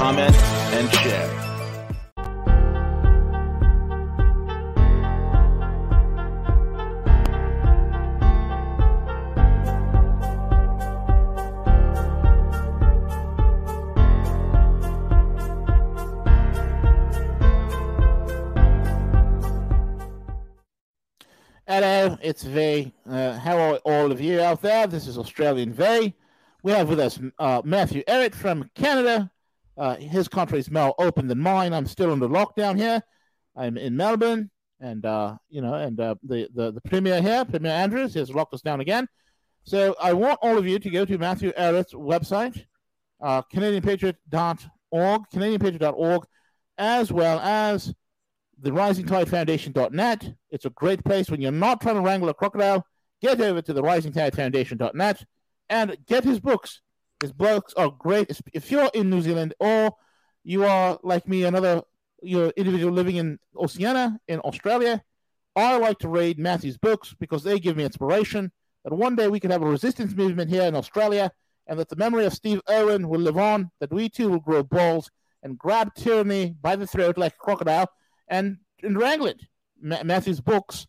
comment, and share. Hello, it's V. Uh, how are all of you out there? This is Australian V. We have with us uh, Matthew Ehret from Canada. Uh, his country is more open than mine. I'm still under lockdown here. I'm in Melbourne, and uh, you know, and uh, the, the the premier here, Premier Andrews, has locked us down again. So I want all of you to go to Matthew Ehret's website, uh, CanadianPatriot.org, CanadianPatriot.org, as well as the Rising Tide risingtidefoundation.net. It's a great place when you're not trying to wrangle a crocodile. Get over to the Rising Tide risingtidefoundation.net and get his books. His books are great. If you're in New Zealand or you are like me, another you individual living in Oceania, in Australia, I like to read Matthew's books because they give me inspiration that one day we can have a resistance movement here in Australia and that the memory of Steve Irwin will live on, that we too will grow balls and grab tyranny by the throat like a crocodile and, and wrangle it. Ma- Matthew's books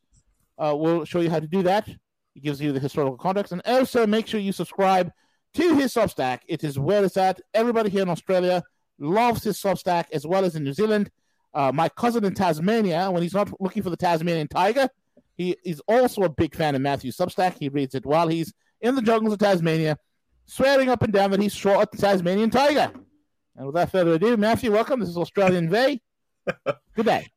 uh, will show you how to do that. He gives you the historical context. And also make sure you subscribe to his Substack. It is where it's at. Everybody here in Australia loves his Substack as well as in New Zealand. Uh, my cousin in Tasmania, when he's not looking for the Tasmanian tiger, he is also a big fan of Matthew's Substack. He reads it while he's in the jungles of Tasmania, swearing up and down that he's shot at the Tasmanian tiger. And without further ado, Matthew, welcome. This is Australian V. Good day.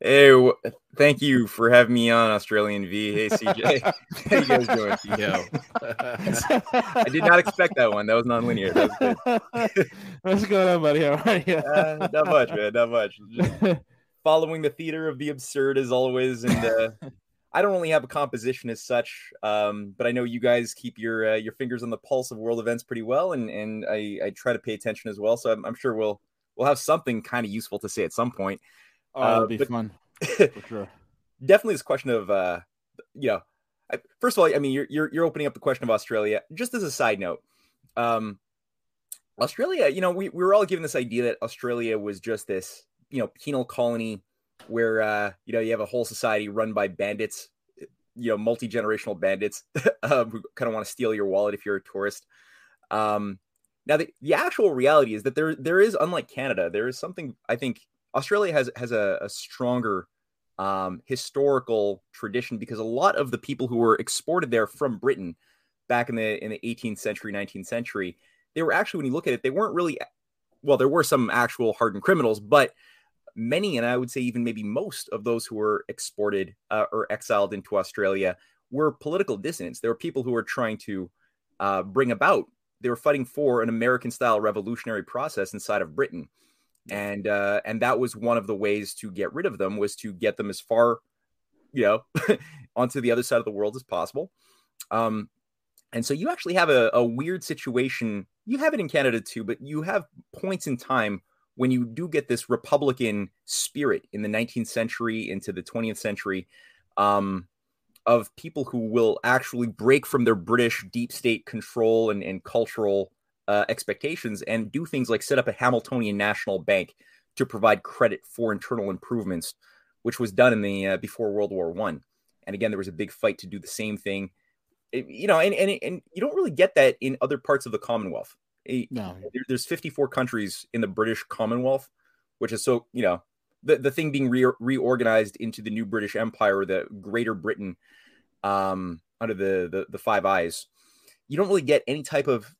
Hey, w- thank you for having me on Australian V. Hey, CJ. How you guys doing? Yo. I did not expect that one. That was non-linear. That was good. What's going on, buddy? All right. Uh, not much, man. Not much. Just following the theater of the absurd as always, and uh, I don't really have a composition as such, um, but I know you guys keep your uh, your fingers on the pulse of world events pretty well, and and I, I try to pay attention as well. So I'm, I'm sure we'll we'll have something kind of useful to say at some point. Oh, it'll Uh, be but- fun. For sure. definitely this question of uh you know I, first of all i mean you're, you're you're opening up the question of australia just as a side note um australia you know we, we were all given this idea that australia was just this you know penal colony where uh you know you have a whole society run by bandits you know multi-generational bandits um, who kind of want to steal your wallet if you're a tourist um now the, the actual reality is that there there is unlike canada there is something i think australia has has a, a stronger um, historical tradition because a lot of the people who were exported there from Britain back in the in the 18th century, 19th century, they were actually, when you look at it, they weren't really well. There were some actual hardened criminals, but many, and I would say even maybe most of those who were exported uh, or exiled into Australia were political dissidents. There were people who were trying to uh, bring about. They were fighting for an American-style revolutionary process inside of Britain and uh, and that was one of the ways to get rid of them was to get them as far, you know, onto the other side of the world as possible. Um, and so you actually have a, a weird situation. You have it in Canada too, but you have points in time when you do get this Republican spirit in the 19th century into the 20th century um, of people who will actually break from their British deep state control and, and cultural uh, expectations and do things like set up a Hamiltonian national bank to provide credit for internal improvements, which was done in the uh, before World War One. And again, there was a big fight to do the same thing. It- you know, and, and and you don't really get that in other parts of the Commonwealth. Eh, No. there- there's 54 countries in the British Commonwealth, which is so you know the the thing being re- reorganized into the new British Empire, the Greater Britain, um, under the, the the Five Eyes. You don't really get any type of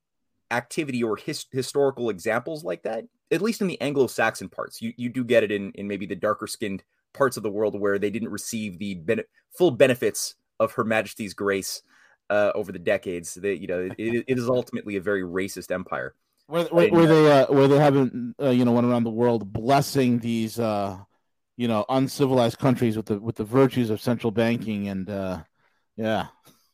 activity or his, historical examples like that. At least in the Anglo-Saxon parts, you you do get it in in maybe the darker skinned parts of the world where they didn't receive the bene- full benefits of Her Majesty's grace uh, over the decades. That you know, it, it is ultimately a very racist empire. Where, were, were they uh, were they having uh, you know went around the world blessing these uh, you know uncivilized countries with the with the virtues of central banking and uh, yeah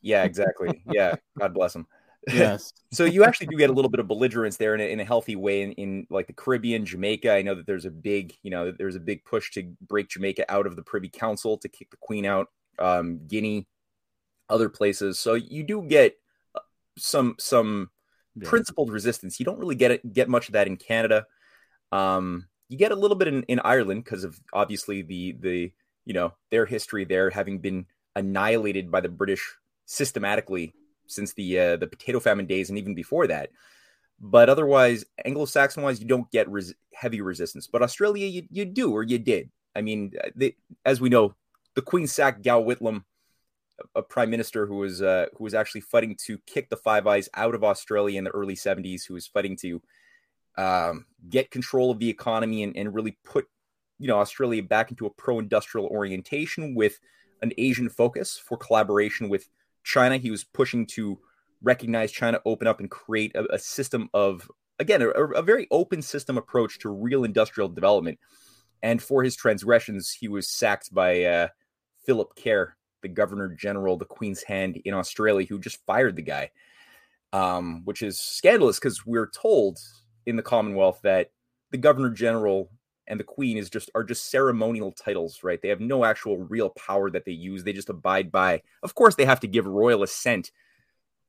yeah exactly yeah God bless them yes so you actually do get a little bit of belligerence there in a, in a healthy way in, in like the Caribbean Jamaica I know that there's a big you know there's a big push to break Jamaica out of the Privy Council to kick the Queen out um, Guinea other places so you do get uh, some some yeah. principled resistance. You don't really get it get much of that in Canada. Um, you get a little bit in, in Ireland because of obviously the the you know their history there having been annihilated by the British systematically since the uh, the potato famine days and even before that. But otherwise, Anglo-Saxon wise, you don't get res- heavy resistance. But Australia, you, you do or you did. I mean, they, as we know, the Queen sacked Gough Whitlam a prime minister who was uh, who was actually fighting to kick the Five Eyes out of Australia in the early 70s, who was fighting to um, get control of the economy and, and really put you know Australia back into a pro-industrial orientation with an Asian focus for collaboration with China. He was pushing to recognize China, open up, and create a, a system of again a, a, very open system approach to real industrial development. And for his transgressions, he was sacked by uh, Philip Kerr, the governor general, the Queen's Hand in Australia, who just fired the guy, um, which is scandalous because we're told in the Commonwealth that the governor general and the Queen is just are just ceremonial titles, right? They have no actual real power that they use. They just abide by. Of course, they have to give royal assent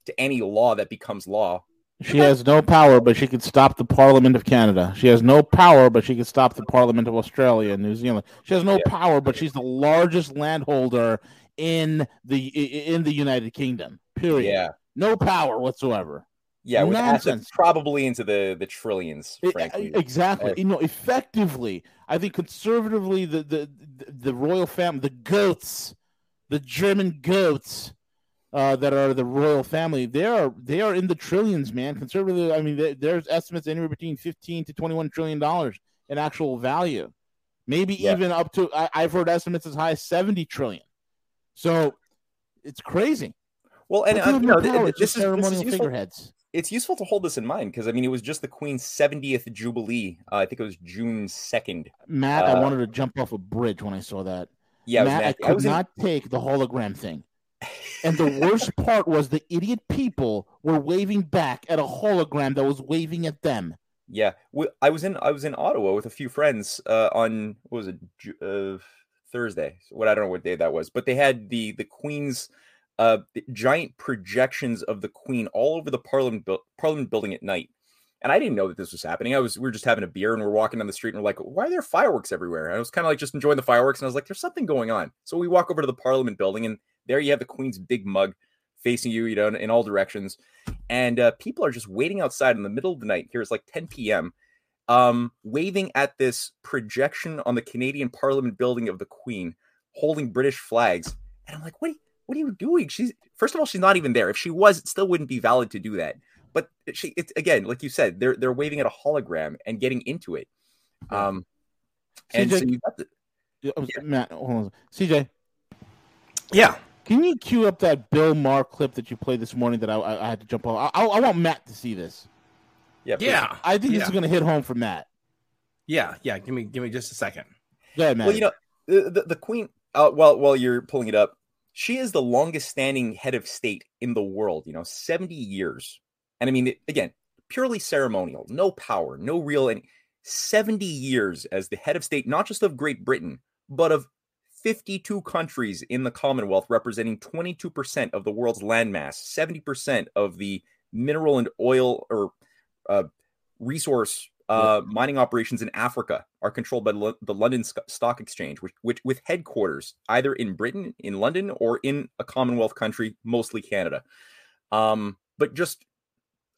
to any law that becomes law, she has no power, but she can stop the Parliament of Canada. She has no power, but she can stop the Parliament of Australia and New Zealand. She has no yeah. power, but she's the largest landholder in the in the United Kingdom. Period. Yeah. No power whatsoever. Yeah, with assets probably into the the trillions. Frankly, it, exactly. Uh, you know, effectively, I think conservatively, the the the royal family, the goats, the German goats, uh, that are the royal family, they are they are in the trillions, man. Conservatively, I mean, they, there's estimates anywhere between fifteen to twenty one trillion dollars in actual value, maybe yeah. even up to I, I've heard estimates as high as seventy trillion. So it's crazy. Well, and uh, power, this, is, ceremonial this is useful. It's useful to hold this in mind because I mean, it was just the Queen's 70th Jubilee. Uh, I think it was June 2nd. Matt, uh, I wanted to jump off a bridge when I saw that. Yeah, Matt, I could I not in... take the hologram thing. And the worst part was the idiot people were waving back at a hologram that was waving at them. Yeah, I was in I was in Ottawa with a few friends uh, on what was it uh, Thursday. What I don't know what day that was, but they had the the Queen's uh, giant projections of the Queen all over the Parliament bu- Parliament building at night. And I didn't know that this was happening. I was we were just having a beer and we are walking down the street and we're like, why are there fireworks everywhere? And I was kind of like just enjoying the fireworks and I was like, there's something going on. So we walk over to the Parliament building and there you have the Queen's big mug facing you, you know, in, in all directions. And uh, people are just waiting outside in the middle of the night. Here it's like 10 p.m um, waving at this projection on the Canadian Parliament building of the Queen, holding British flags. And I'm like, what? Are you, what are you doing? She's first of all, she's not even there. If she was, it still wouldn't be valid to do that. But she, it's again, like you said, they're they're waving at a hologram and getting into it. Um, and so you got the, yeah. Matt, hold on. CJ. Yeah. Can you cue up that Bill Maher clip that you played this morning that I, I, I had to jump on? I, I, want Matt to see this. Yeah, yeah. I think yeah. this is going to hit home for Matt. Yeah, yeah. Give me, give me just a second. Yeah, Matt. Well, you know, the the, the Queen. Uh, while while you're pulling it up, she is the longest standing head of state in the world. You know, seventy years, and I mean, again, purely ceremonial, no power, no real, and seventy years as the head of state, not just of Great Britain, but of 52 countries in the Commonwealth, representing 22% of the world's landmass, 70% of the mineral and oil or uh, resource uh, mining operations in Africa are controlled by Lo- the London Stock Exchange, which, which with headquarters either in Britain, in London, or in a Commonwealth country, mostly Canada. Um, but just,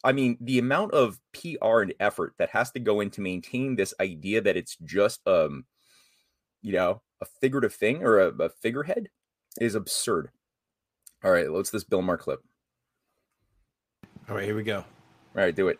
I mean, the amount of PR and effort that has to go in to maintain this idea that it's just, um, you know, a figurative thing or a, a figurehead is absurd. All right, let's this Bill Maher clip. All right, here we go. All right, do it.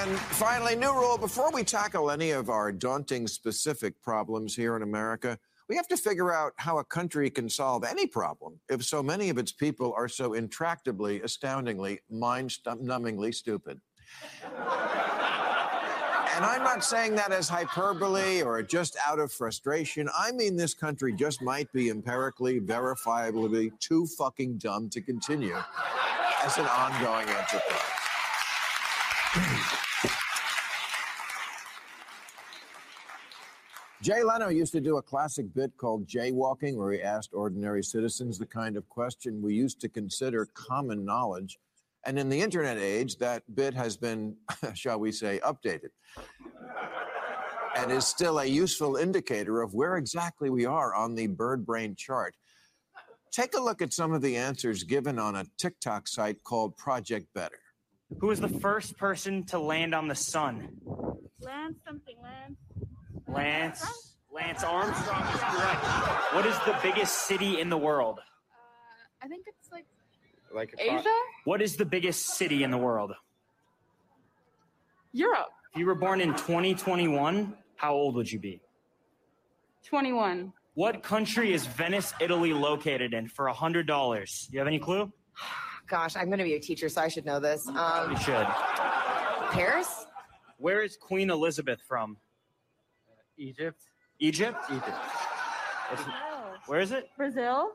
And finally, new rule before we tackle any of our daunting specific problems here in America, we have to figure out how a country can solve any problem if so many of its people are so intractably, astoundingly, mind numbingly stupid. And I'm not saying that as hyperbole or just out of frustration. I mean, this country just might be empirically, verifiably too fucking dumb to continue as an ongoing enterprise. Jay Leno used to do a classic bit called Jaywalking, where he asked ordinary citizens the kind of question we used to consider common knowledge. And in the internet age, that bit has been, shall we say, updated and is still a useful indicator of where exactly we are on the bird brain chart. Take a look at some of the answers given on a TikTok site called Project Better. Who was the first person to land on the sun? Land something, Lance. Lance. Lance Armstrong is correct. What is the biggest city in the world? Uh, I think it's like Like Asia, What is the biggest city in the world? Europe. If you were born in 2021, how old would you be? 21. What country is Venice, Italy located in for $100? You have any clue? Gosh, I'm going to be a teacher, so I should know this. Um, You should. Paris? Where is Queen Elizabeth from? Egypt. Egypt? Egypt. Where is it? Brazil.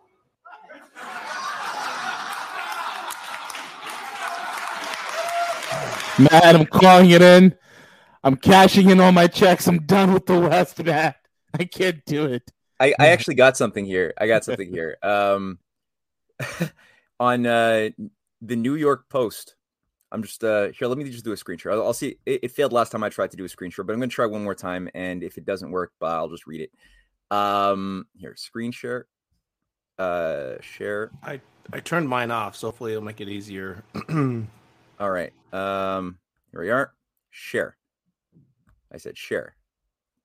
Man, I'm calling it in. I'm cashing in all my checks. I'm done with the West, man. I can't do it. I, I actually got something here. I got something here. Um, on uh, the New York Post. I'm just uh here. Let me just do a screen share. I'll, I'll see. It, it failed last time I tried to do a screen share, but I'm going to try one more time. And if it doesn't work, but I'll just read it. Um, here, screen share. Uh, share. I I turned mine off, so hopefully it'll make it easier. All right. Um, here we are. Share. I said share.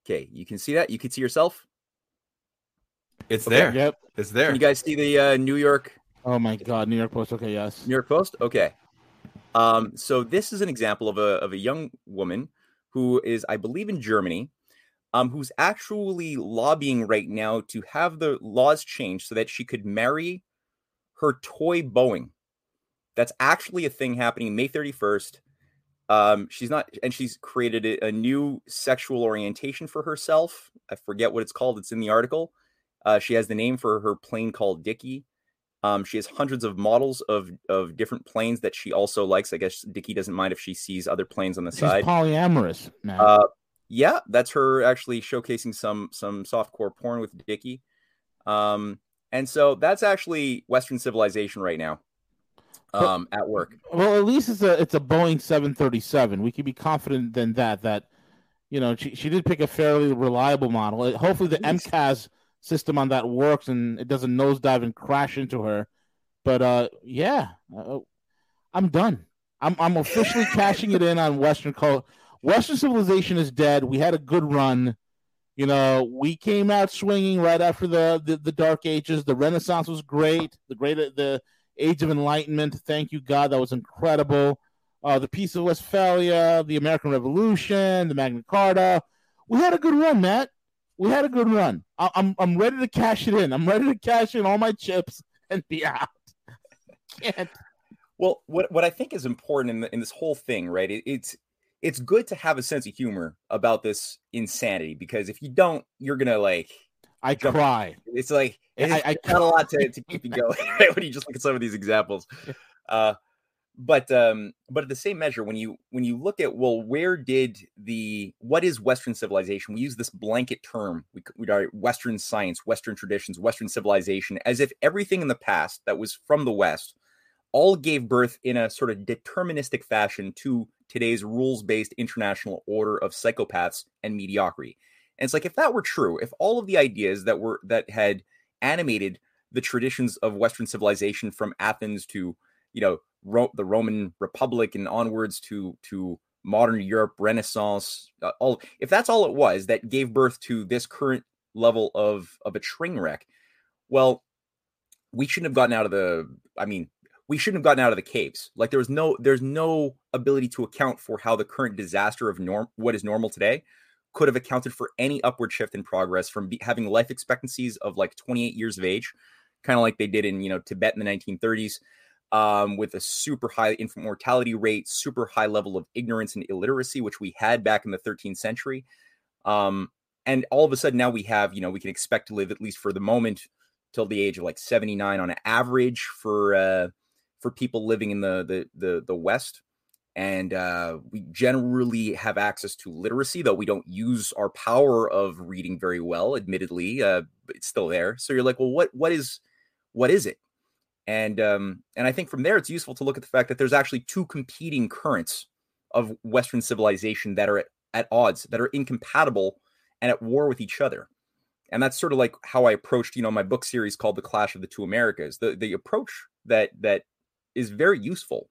Okay, you can see that. You can see yourself. It's Okay. there. Yep. It's there. Can you guys see the uh, New York Oh my God, New York Post. Okay, yes. New York Post. Okay. Um, so this is an example of a of a young woman who is, I believe, in Germany, um, who's actually lobbying right now to have the laws changed so that she could marry her toy Boeing. That's actually a thing happening May 31st. Um, she's not, and she's created a, a new sexual orientation for herself. I forget what it's called. It's in the article. Uh, she has the name for her plane called Dickie. Um, she has hundreds of models of of different planes that she also likes. I guess Dickie doesn't mind if she sees other planes on the She's side. polyamorous, man. Uh, yeah, that's her actually showcasing some some softcore porn with Dickie. Um, and so that's actually Western civilization right now. Um, at work. well, at least it's a it's a Boeing 737. We can be confident than that. That you know she she did pick a fairly reliable model. Hopefully, the. MCAS system on that works and it doesn't nosedive and crash into her. But uh, yeah, uh, I'm done. I'm I'm officially cashing it in on Western cul Western civilization is dead. We had a good run. You know, we came out swinging right after the, the the Dark Ages. The Renaissance was great. The great the Age of Enlightenment. Thank you, God, that was incredible. Uh, the Peace of Westphalia, the American Revolution, the Magna Carta. We had a good run, Matt. We had a good run. I- I'm I'm ready to cash it in. I'm ready to cash in all my chips and be out. Can't. Well, what what I think is important in the, in this whole thing, right? It, it's it's good to have a sense of humor about this insanity because if you don't, you're gonna like I Jump- cry. it's like I- I it's a lot to, to keep you going right? when you just look at some of these examples. Uh, but um, but at the same measure, when you when you look at well, where did the what is Western civilization? We use this blanket term. We we are Western science, Western traditions, Western civilization, as if everything in the past that was from the West all gave birth in a sort of deterministic fashion to today's rules-based international order of psychopaths and mediocrity. And it's like if that were true, if all of the ideas that were that had animated the traditions of Western civilization from Athens to you know Ro- the Roman Republic and onwards to to modern Europe, Renaissance, uh, all if that's all it was that gave birth to this current level of of a train wreck, well, we shouldn't have gotten out of the. I mean, we shouldn't have gotten out of the caves. Like there was no there's no ability to account for how the current disaster of norm what is normal today could have accounted for any upward shift in progress from be, having life expectancies of like 28 years of age, kind of like they did in you know Tibet in the 1930s, um, with a super high infant mortality rate, super high level of ignorance and illiteracy, which we had back in the 13th century. Um, and all of a sudden now we have, you know, we can expect to live at least for the moment till the age of like 79 on average for uh, for people living in the the the, the West. And uh, we generally have access to literacy, though we don't use our power of reading very well. Admittedly, uh, but it's still there. So you're like, well, what what is what is it? And um, and I think from there, it's useful to look at the fact that there's actually two competing currents of Western civilization that are at, at odds, that are incompatible and at war with each other. And that's sort of like how I approached, you know, my book series called The Clash of the Two Americas. The the approach that that is very useful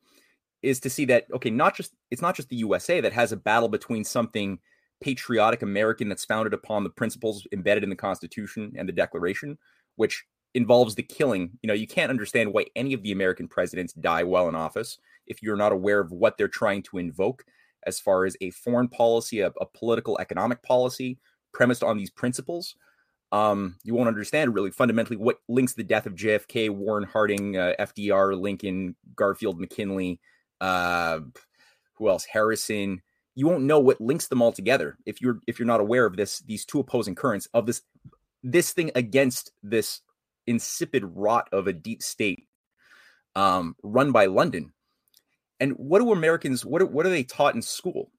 is to see that okay, not just it's not just the USA that has a battle between something patriotic American that's founded upon the principles embedded in the Constitution and the Declaration, which involves the killing. You know, you can't understand why any of the American presidents die while in office if you're not aware of what they're trying to invoke as far as a foreign policy, a, a political economic policy premised on these principles. Um, you won't understand really fundamentally what links the death of JFK, Warren Harding, uh, FDR, Lincoln, Garfield, McKinley, uh, who else, Harrison. You won't know what links them all together if you're if you're not aware of this these two opposing currents of this this thing against this insipid rot of a deep state um, run by London. And what do Americans what are, what are they taught in school?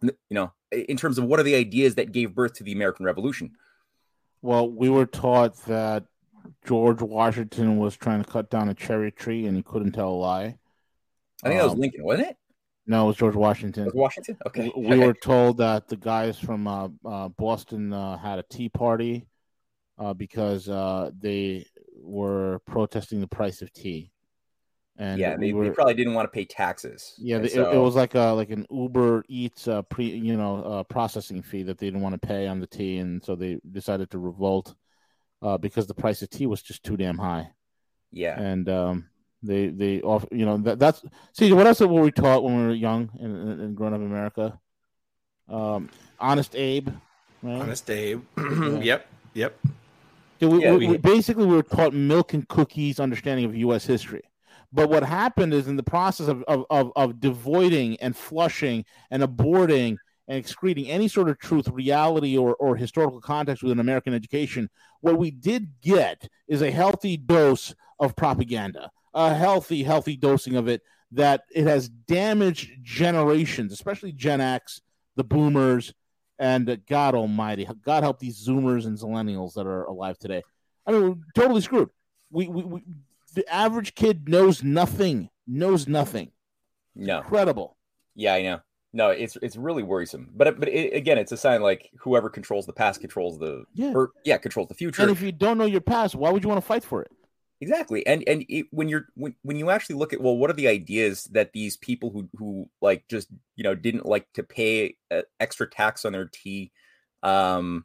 You know, in terms of what are the ideas that gave birth to the American Revolution? Well, we were taught that George Washington was trying to cut down a cherry tree and he couldn't tell a lie. I think that was Lincoln, wasn't it? No, it was George Washington. Was Washington? Okay. We were told that the guys from uh, uh, Boston uh, had a tea party uh, because uh, they were protesting the price of tea. And yeah, we they, were, they probably didn't want to pay taxes. yeah, And it, so- it was like a like an Uber Eats uh, pre you know uh, processing fee that they didn't want to pay on the tea, and so they decided to revolt uh, because the price of tea was just too damn high. yeah. and um, they they off you know that that's see what else were we taught when we were young and, and, and growing up in America? Um, Honest Abe, right? Honest Abe. Yeah. Yep. Yep. Yeah, we, Yeah, we, we- we- basically we were taught milk and cookies understanding of U.S. history. But what happened is in the process of, of, of, of devoiding and flushing and aborting and excreting any sort of truth, reality, or, or historical context within American education, what we did get is a healthy dose of propaganda, a healthy, healthy dosing of it that it has damaged generations, especially Gen X, the boomers, and God Almighty, God help these Zoomers and Zillennials that are alive today. I mean, we're totally screwed. We, we, we the average kid knows nothing, knows nothing. No. Incredible. Yeah, I know. No, it's it's really worrisome. But but it, again, it's a sign like whoever controls the past controls the Yeah. or yeah controls the future. And if you don't know your past, why would you want to fight for it? Exactly. And and it, when you're when, when you actually look at well what are the ideas that these people who who like just you know didn't like to pay extra tax on their tea um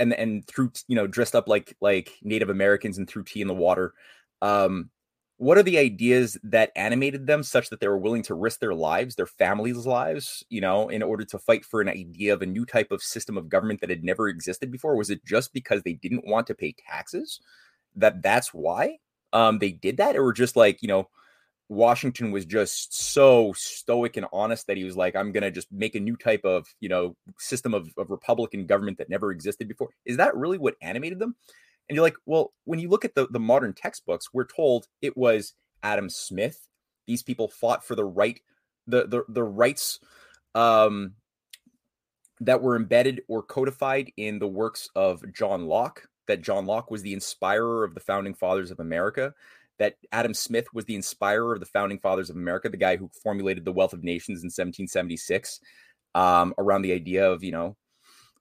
and and through you know dressed up like like Native Americans and threw tea in the water um what are the ideas that animated them such that they were willing to risk their lives their families lives you know in order to fight for an idea of a new type of system of government that had never existed before was it just because they didn't want to pay taxes that that's why um they did that? Or just like you know washington was just so stoic and honest that he was like i'm gonna just make a new type of you know system of, of republican government that never existed before. Is that really what animated them? And you're like well when you look at the, the modern textbooks we're told it was adam smith. These people fought for the right the the, the rights um that were embedded or codified in the works of John Locke, that John Locke was the inspirer of the founding fathers of America, that Adam Smith was the inspirer of the founding fathers of America, the guy who formulated the Wealth of Nations in 1776 um, around the idea of, you know,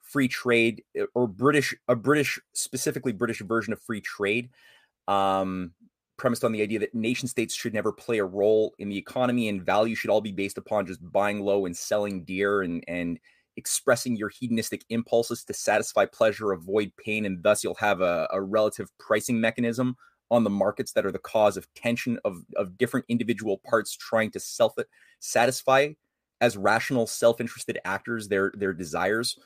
free trade eh, or British, a British, specifically British version of free trade, um, premised on the idea that nation states should never play a role in the economy and value should all be based upon just buying low and selling dear and, and, expressing your hedonistic impulses to satisfy pleasure, avoid pain, and thus you'll have a, a relative pricing mechanism on the markets that are the cause of tension of, of different individual parts trying to self satisfy as rational, self-interested actors their their desires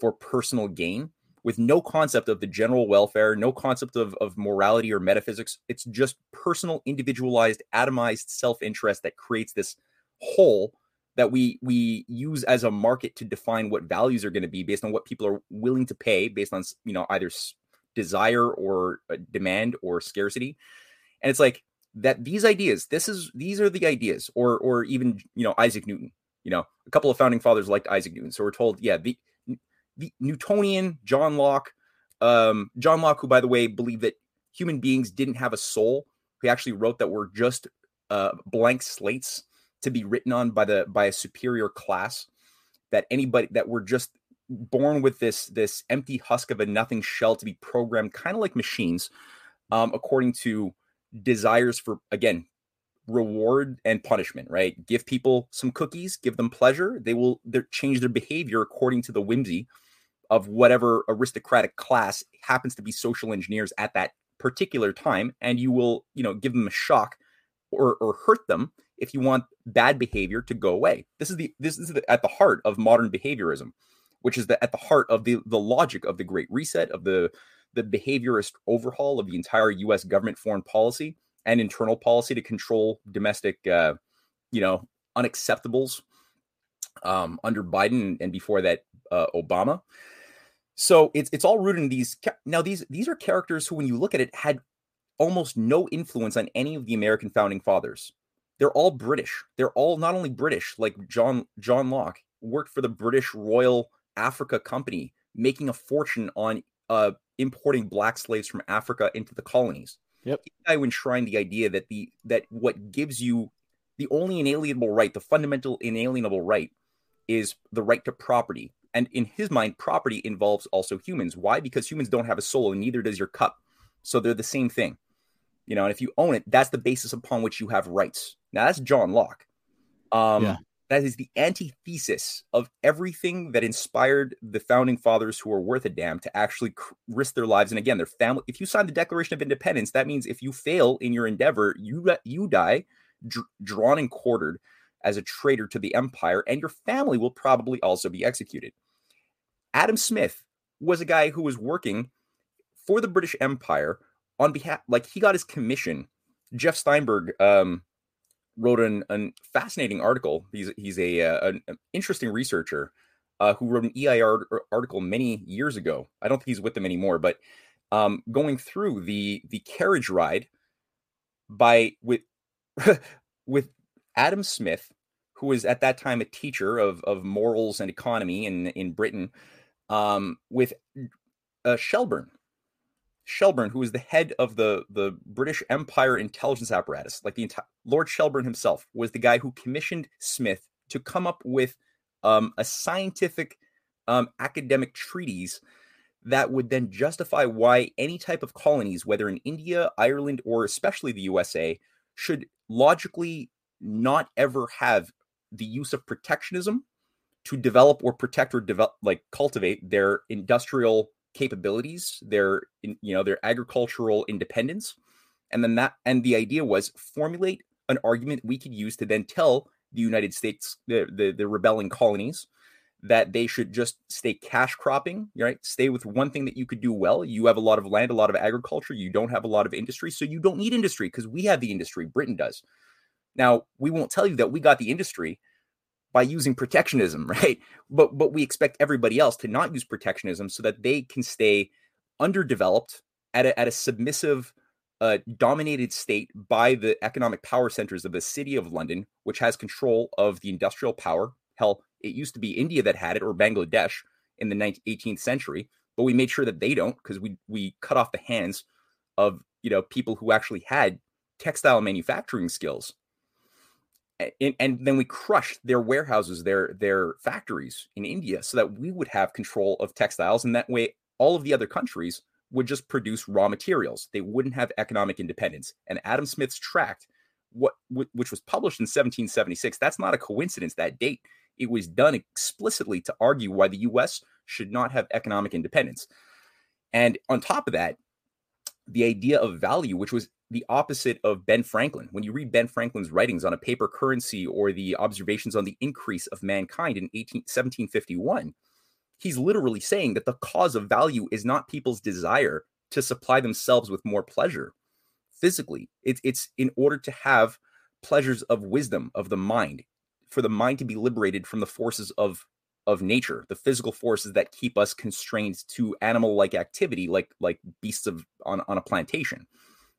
for personal gain. with no concept of the general welfare, no concept of, of morality or metaphysics. It's just personal, individualized, atomized self interest that creates this whole that we we use as a market to define what values are going to be based on what people are willing to pay based on you know either desire or uh, demand or scarcity. And it's like that these ideas this is these are the ideas or or even you know isaac newton you know a couple of founding fathers liked isaac newton so we're told yeah the the newtonian john locke um john locke who by the way believed that human beings didn't have a soul he actually wrote that we're just uh blank slates to be written on by the by a superior class that anybody that we're just born with this this empty husk of a nothing shell to be programmed kind of like machines um, according to desires for again reward and punishment right? Give people some cookies give them pleasure they will change their behavior according to the whimsy of whatever aristocratic class happens to be social engineers at that particular time and you will you know give them a shock or or hurt them if you want bad behavior to go away. This is the this is the, at the heart of modern behaviorism, which is the, at the heart of the the logic of the Great Reset of the the behaviorist overhaul of the entire U.S. government foreign policy and internal policy to control domestic, uh, you know, unacceptables um, under Biden and before that uh, Obama. So it's it's all rooted in these. Now these these are characters who, when you look at it, had almost no influence on any of the American founding fathers they're all British. They're all not only British, like John John Locke worked for the British Royal Africa Company, making a fortune on uh, importing black slaves from Africa into the colonies. Yep. I enshrined the idea that the that what gives you the only inalienable right, the fundamental inalienable right, is the right to property. And in his mind, property involves also humans. Why? Because humans don't have a soul, and neither does your cup. So they're the same thing. You know, and if you own it, that's the basis upon which you have rights. Now that's John Locke. Um, yeah. That is the antithesis of everything that inspired the founding fathers who are worth a damn to actually risk their lives. And again, their family. If you sign the Declaration of Independence, that means if you fail in your endeavor, you you die, dr- drawn and quartered as a traitor to the empire, and your family will probably also be executed. Adam Smith was a guy who was working for the British Empire on behalf, like he got his commission. Jeff Steinberg, um, wrote an, an fascinating article. He's he's a, uh, an, interesting researcher uh, who wrote an EIR article many years ago. I don't think he's with them anymore, but um, going through the the carriage ride by with with Adam Smith, who was at that time a teacher of of morals and economy in in Britain, um, with uh, Shelburne, Shelburne, who was the head of the the British Empire intelligence apparatus, like the entire Lord Shelburne himself, was the guy who commissioned Smith to come up with um, a scientific um, academic treatise that would then justify why any type of colonies, whether in India, Ireland, or especially the USA, should logically not ever have the use of protectionism to develop or protect or develop, like cultivate their industrial capabilities, their you know their agricultural independence, and then that and the idea was formulate an argument we could use to then tell the United States the the, the rebelling colonies that they should just stay cash cropping, right? Stay with one thing that you could do well. You have a lot of land, a lot of agriculture. You don't have a lot of industry, so you don't need industry because we have the industry. Britain does. Now, we won't tell you that we got the industry by using protectionism, right? But but we expect everybody else to not use protectionism so that they can stay underdeveloped at a, at a submissive, uh, dominated state by the economic power centers of the city of London, which has control of the industrial power. Hell, it used to be India that had it or Bangladesh in the 19th, 18th century, but we made sure that they don't because we we cut off the hands of you know people who actually had textile manufacturing skills and, and, then we crushed their warehouses, their their factories in India, so that we would have control of textiles, and that way all of the other countries would just produce raw materials. They wouldn't have economic independence. And Adam Smith's tract, what which was published in 1776, that's not a coincidence. That date, it was done explicitly to argue why the U.S. should not have economic independence. And on top of that, the idea of value, which was the opposite of Ben Franklin. When you read Ben Franklin's writings on a paper currency or the observations on the increase of mankind in 18, 1751, he's literally saying that the cause of value is not people's desire to supply themselves with more pleasure physically. It's it's in order to have pleasures of wisdom of the mind, for the mind to be liberated from the forces of of nature, the physical forces that keep us constrained to animal-like activity, like like beasts of on, on a plantation.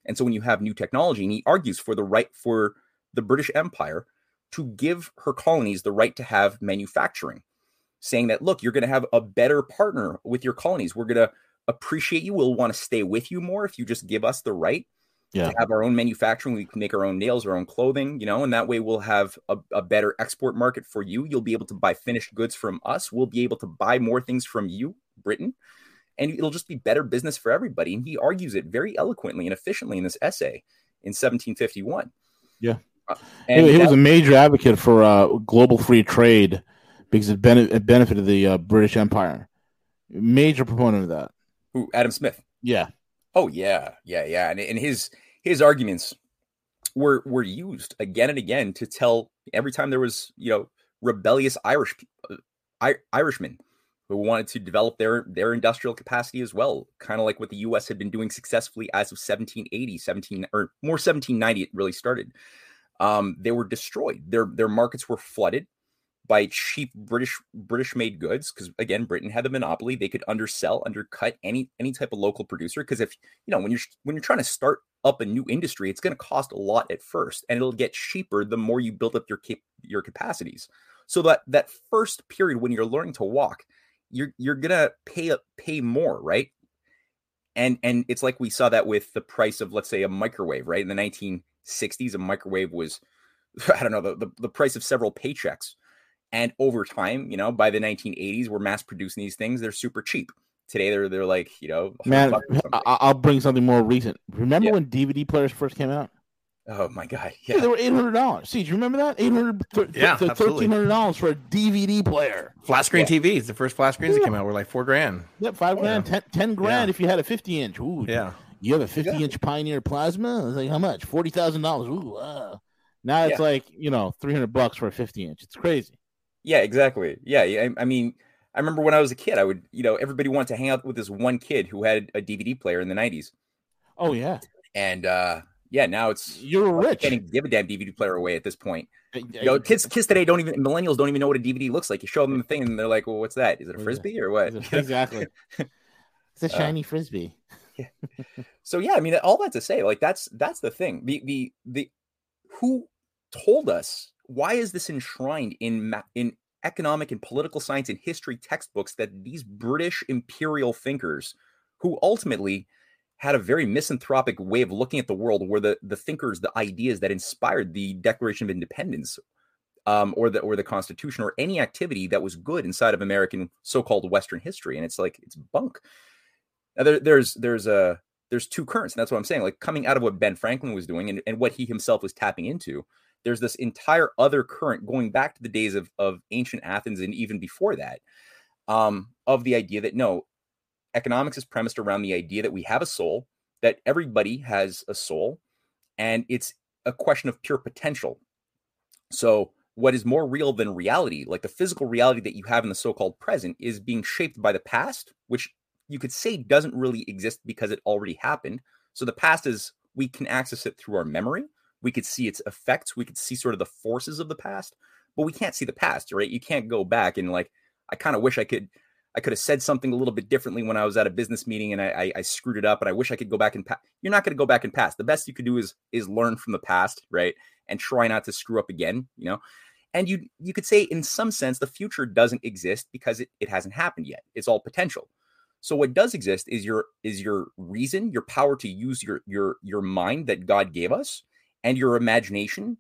And so when you have new technology, and he argues for the right for the British Empire to give her colonies the right to have manufacturing, saying that, look, you're going to have a better partner with your colonies. We're going to appreciate you. We'll want to stay with you more if you just give us the right Yeah. to have our own manufacturing. We can make our own nails, our own clothing, you know, and that way we'll have a, a better export market for you. You'll be able to buy finished goods from us. We'll be able to buy more things from you, Britain, and it'll just be better business for everybody. And he argues it very eloquently and efficiently in this essay in 1751. Yeah. Uh, He, and he was a major advocate for uh, global free trade because it, bene- it benefited the uh, British Empire. Major proponent of that. who Adam Smith. Yeah. Oh yeah, yeah, yeah. And, and his his arguments were were used again and again to tell every time there was you know rebellious Irish uh, I, Irishmen who wanted to develop their their industrial capacity as well, kind of like what the U.S. had been doing successfully as of 1780, 17 or more 1790. It really started. Um, they were destroyed. Their their markets were flooded by cheap British British made goods because again Britain had the monopoly they could undersell undercut any any type of local producer because if you know when you're when you're trying to start up a new industry it's going to cost a lot at first and it'll get cheaper the more you build up your cap- your capacities. So that that first period when you're learning to walk you're you're going to pay up pay more right? And and it's like we saw that with the price of let's say a microwave right? In the 1960s a microwave was I don't know the, the, the price of several paychecks and over time, you know, by the 1980s, we're mass producing these things. They're super cheap. Today, they're they're like, you know, Man, bucks or something. I- I'll bring something more recent. Remember Yeah. when DVD players first came out? oh my god, Yeah, yeah, they were eight hundred dollars. See, do you remember that? Eight hundred, Yeah, thirteen hundred dollars for a DVD player. Flat screen Yeah. TVs. The first flat screens that came out were like four grand. Yep, five grand, ten, 10 grand Yeah. if you had a fifty inch. Ooh, Yeah. you have a fifty inch Pioneer Plasma. It's like how much? Forty thousand dollars. Ooh, wow. Now it's Yeah. like you know three hundred bucks for a fifty inch. It's crazy. Yeah, exactly. Yeah, yeah. I, I mean, I remember when I was a kid, I would, you know, everybody wanted to hang out with this one kid who had a DVD player in the 90s, Oh yeah, and uh yeah, now it's you're rich. can't even give a damn DVD player away at this point. Uh, You know, kids kids today don't even millennials don't even know what a DVD looks like. You show them the thing, and they're like, "Well, what's that? Is it a What is it? frisbee or what?" exactly. It's a Uh, shiny frisbee. so yeah i mean all that to say like that's that's the thing the the the who told us why is this enshrined in ma- in economic and political science and history textbooks that these british imperial thinkers who ultimately had a very misanthropic way of looking at the world were the the thinkers the ideas that inspired the declaration of independence um, or the or the constitution or any activity that was good inside of american so-called western history and it's like it's bunk now there, there's there's a there's two currents, and that's what I'm saying. Like coming out of what Ben Franklin was doing and, and what he himself was tapping into, there's this entire other current going back to the days of of ancient Athens and even before that, um, of the idea that no, economics is premised around the idea that we have a soul, that everybody has a soul, and it's a question of pure potential. So what is more real than reality, like the physical reality that you have in the so-called present, is being shaped by the past, which you could say doesn't really exist because it already happened. So the past is we can access it through our memory. We could see its effects. We could see sort of the forces of the past, but we can't see the past, right? You can't go back and like, I kind of wish I could, I could have said something a little bit differently when I was at a business meeting and I, I, I screwed it up. And I wish I could go back and you're not going to go back and pass. The best you could do is is learn from the past, right? And try not to screw up again, you know. And you you could say in some sense the future doesn't exist because it, it hasn't happened yet. It's all potential. So what does exist is your is your reason, your power to use your your your mind that God gave us and your imagination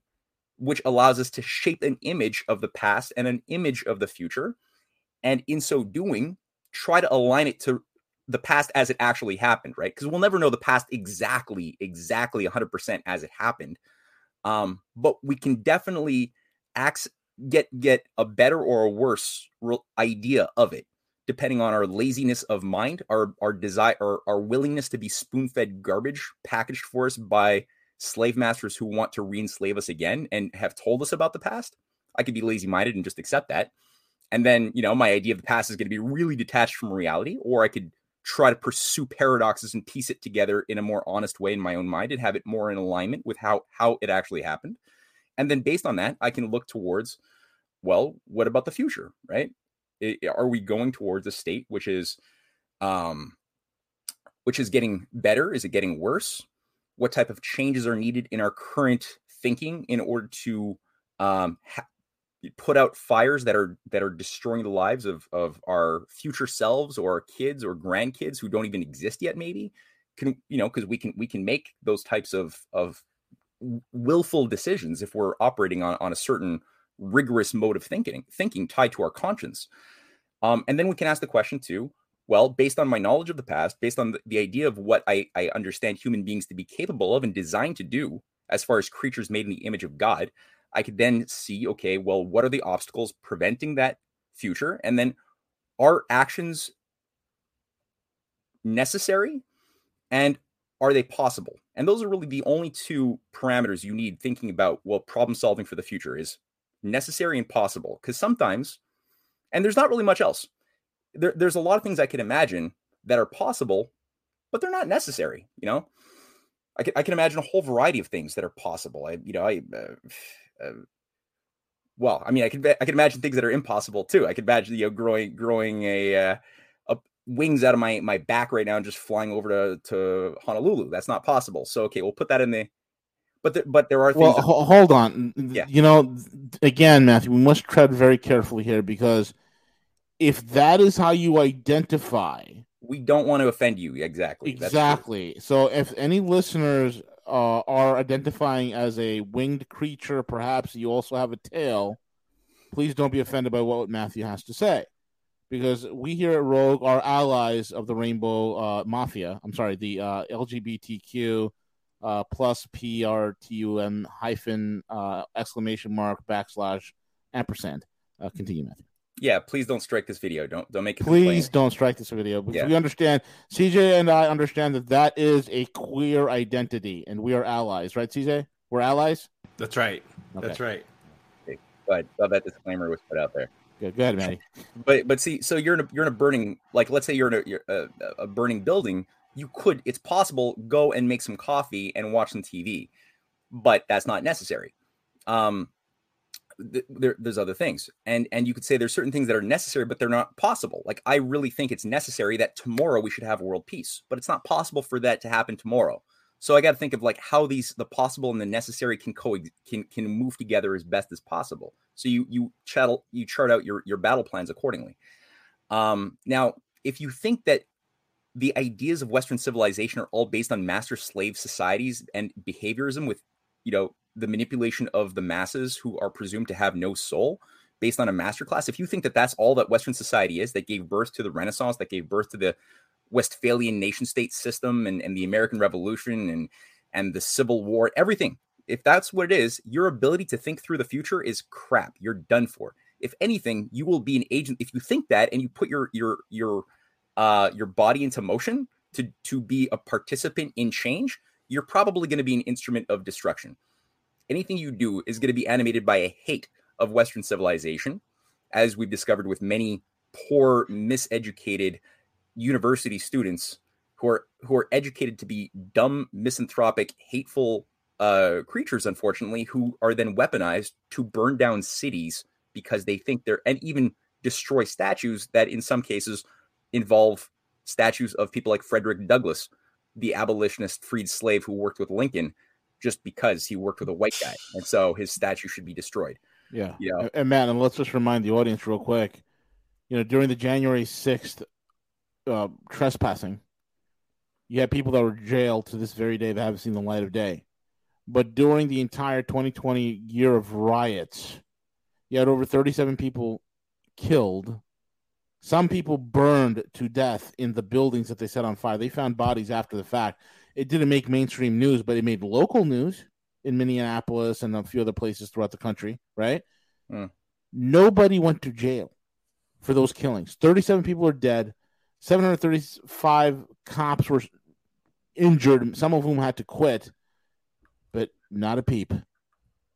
which allows us to shape an image of the past and an image of the future and in so doing try to align it to the past as it actually happened, right? Because we'll never know the past exactly exactly 100% as it happened. Um but we can definitely get get a better or a worse idea of it depending on our laziness of mind, our our desire, our, our willingness to be spoon-fed garbage packaged for us by slave masters who want to re-enslave us again and have told us about the past. I could be lazy-minded and just accept that. and then you know my idea of the past is going to be really detached from reality, or I could try to pursue paradoxes and piece it together in a more honest way in my own mind and have it more in alignment with how how it actually happened. And then based on that, I can look towards, well, what about the future, right? It, are we going towards a state which is, um, which is getting better? Is it getting worse? What type of changes are needed in our current thinking in order to um, ha- put out fires that are that are destroying the lives of of our future selves or our kids or grandkids who don't even exist yet maybe? Can you know because we can we can make those types of of willful decisions if we're operating on, on a certain rigorous mode of thinking thinking tied to our conscience. Um, and then we can ask the question too well based on my knowledge of the past based on the, the idea of what I, I understand human beings to be capable of and designed to do as far as creatures made in the image of god I could then see, okay, well, what are the obstacles preventing that future? And then are actions necessary and are they possible? And those are really the only two parameters you need thinking about, well, problem solving for the future is necessary and possible. Because sometimes, and there's not really much else, there, there's a lot of things I can imagine that are possible, but they're not necessary, you know? I can, I can imagine a whole variety of things that are possible. I, you know, I, uh, uh, well, I mean, I can I can imagine things that are impossible too. I could imagine you know growing growing a, uh, a wings out of my my back right now and just flying over to to Honolulu. That's not possible. So okay, we'll put that in the. But the, but there are things. Well, that, hold on. Yeah. You know, again, Matthew, we must tread very carefully here because if that is how you identify, we don't want to offend you. Exactly. Exactly. So if any listeners uh, are identifying as a winged creature, perhaps you also have a tail, please don't be offended by what Matthew has to say. Because we here at Rogue are allies of the Rainbow uh, Mafia. I'm sorry, the uh, LGBTQ uh, plus PRTUM hyphen uh, exclamation mark backslash ampersand. Uh, continue, Matthew. Yeah. Please don't strike this video. Don't don't make it. Please don't strike this video because Yeah. we understand. CJ and I understand that that is a queer identity, and we are allies, right? CJ, we're allies. That's right. Okay. That's right. But but that disclaimer was put out there. Good, go ahead, Matty. but but see so you're in a you're in a burning like let's say you're in a, you're a, a burning building you could it's possible go and make some coffee and watch some tv but that's not necessary um th- there, there's other things. And and you could say there's certain things that are necessary but they're not possible. Like i really think it's necessary that tomorrow we should have world peace but it's not possible for that to happen tomorrow. So i got to think of like how these the possible and the necessary can co can can move together as best as possible. So you you chattel you chart out your your battle plans accordingly. Um now if you think that the ideas of western civilization are all based on master slave societies and behaviorism with you know the manipulation of the masses who are presumed to have no soul based on a master class if you think that that's all that western society is that gave birth to the renaissance that gave birth to the westphalian nation state system and, and the american revolution and and the civil war everything if that's what it is your ability to think through the future is crap. You're done for. If anything you will be an agent. If you think that and you put your your your uh your body into motion to to be a participant in change you're probably going to be an instrument of destruction anything you do is going to be animated by a hate of western civilization as we've discovered with many poor miseducated university students who are who are educated to be dumb misanthropic hateful uh creatures unfortunately who are then weaponized to burn down cities because they think they're and even destroy statues that in some cases involve statues of people like Frederick Douglass, the abolitionist freed slave who worked with Lincoln just because he worked with a white guy. And so his statue should be destroyed. Yeah. Yeah. And, and Matt, and let's just remind the audience real quick. You know, during the January sixth uh, trespassing, you had people that were jailed to this very day that haven't seen the light of day. But during the entire 2020 year of riots, you had over 37 people killed. Some people burned to death in the buildings that they set on fire. They found bodies after the fact. It didn't make mainstream news, but it made local news in Minneapolis and a few other places throughout the country, right? Hmm. Nobody went to jail for those killings. 37 people are dead. 735 cops were injured, some of whom had to quit, but not a peep.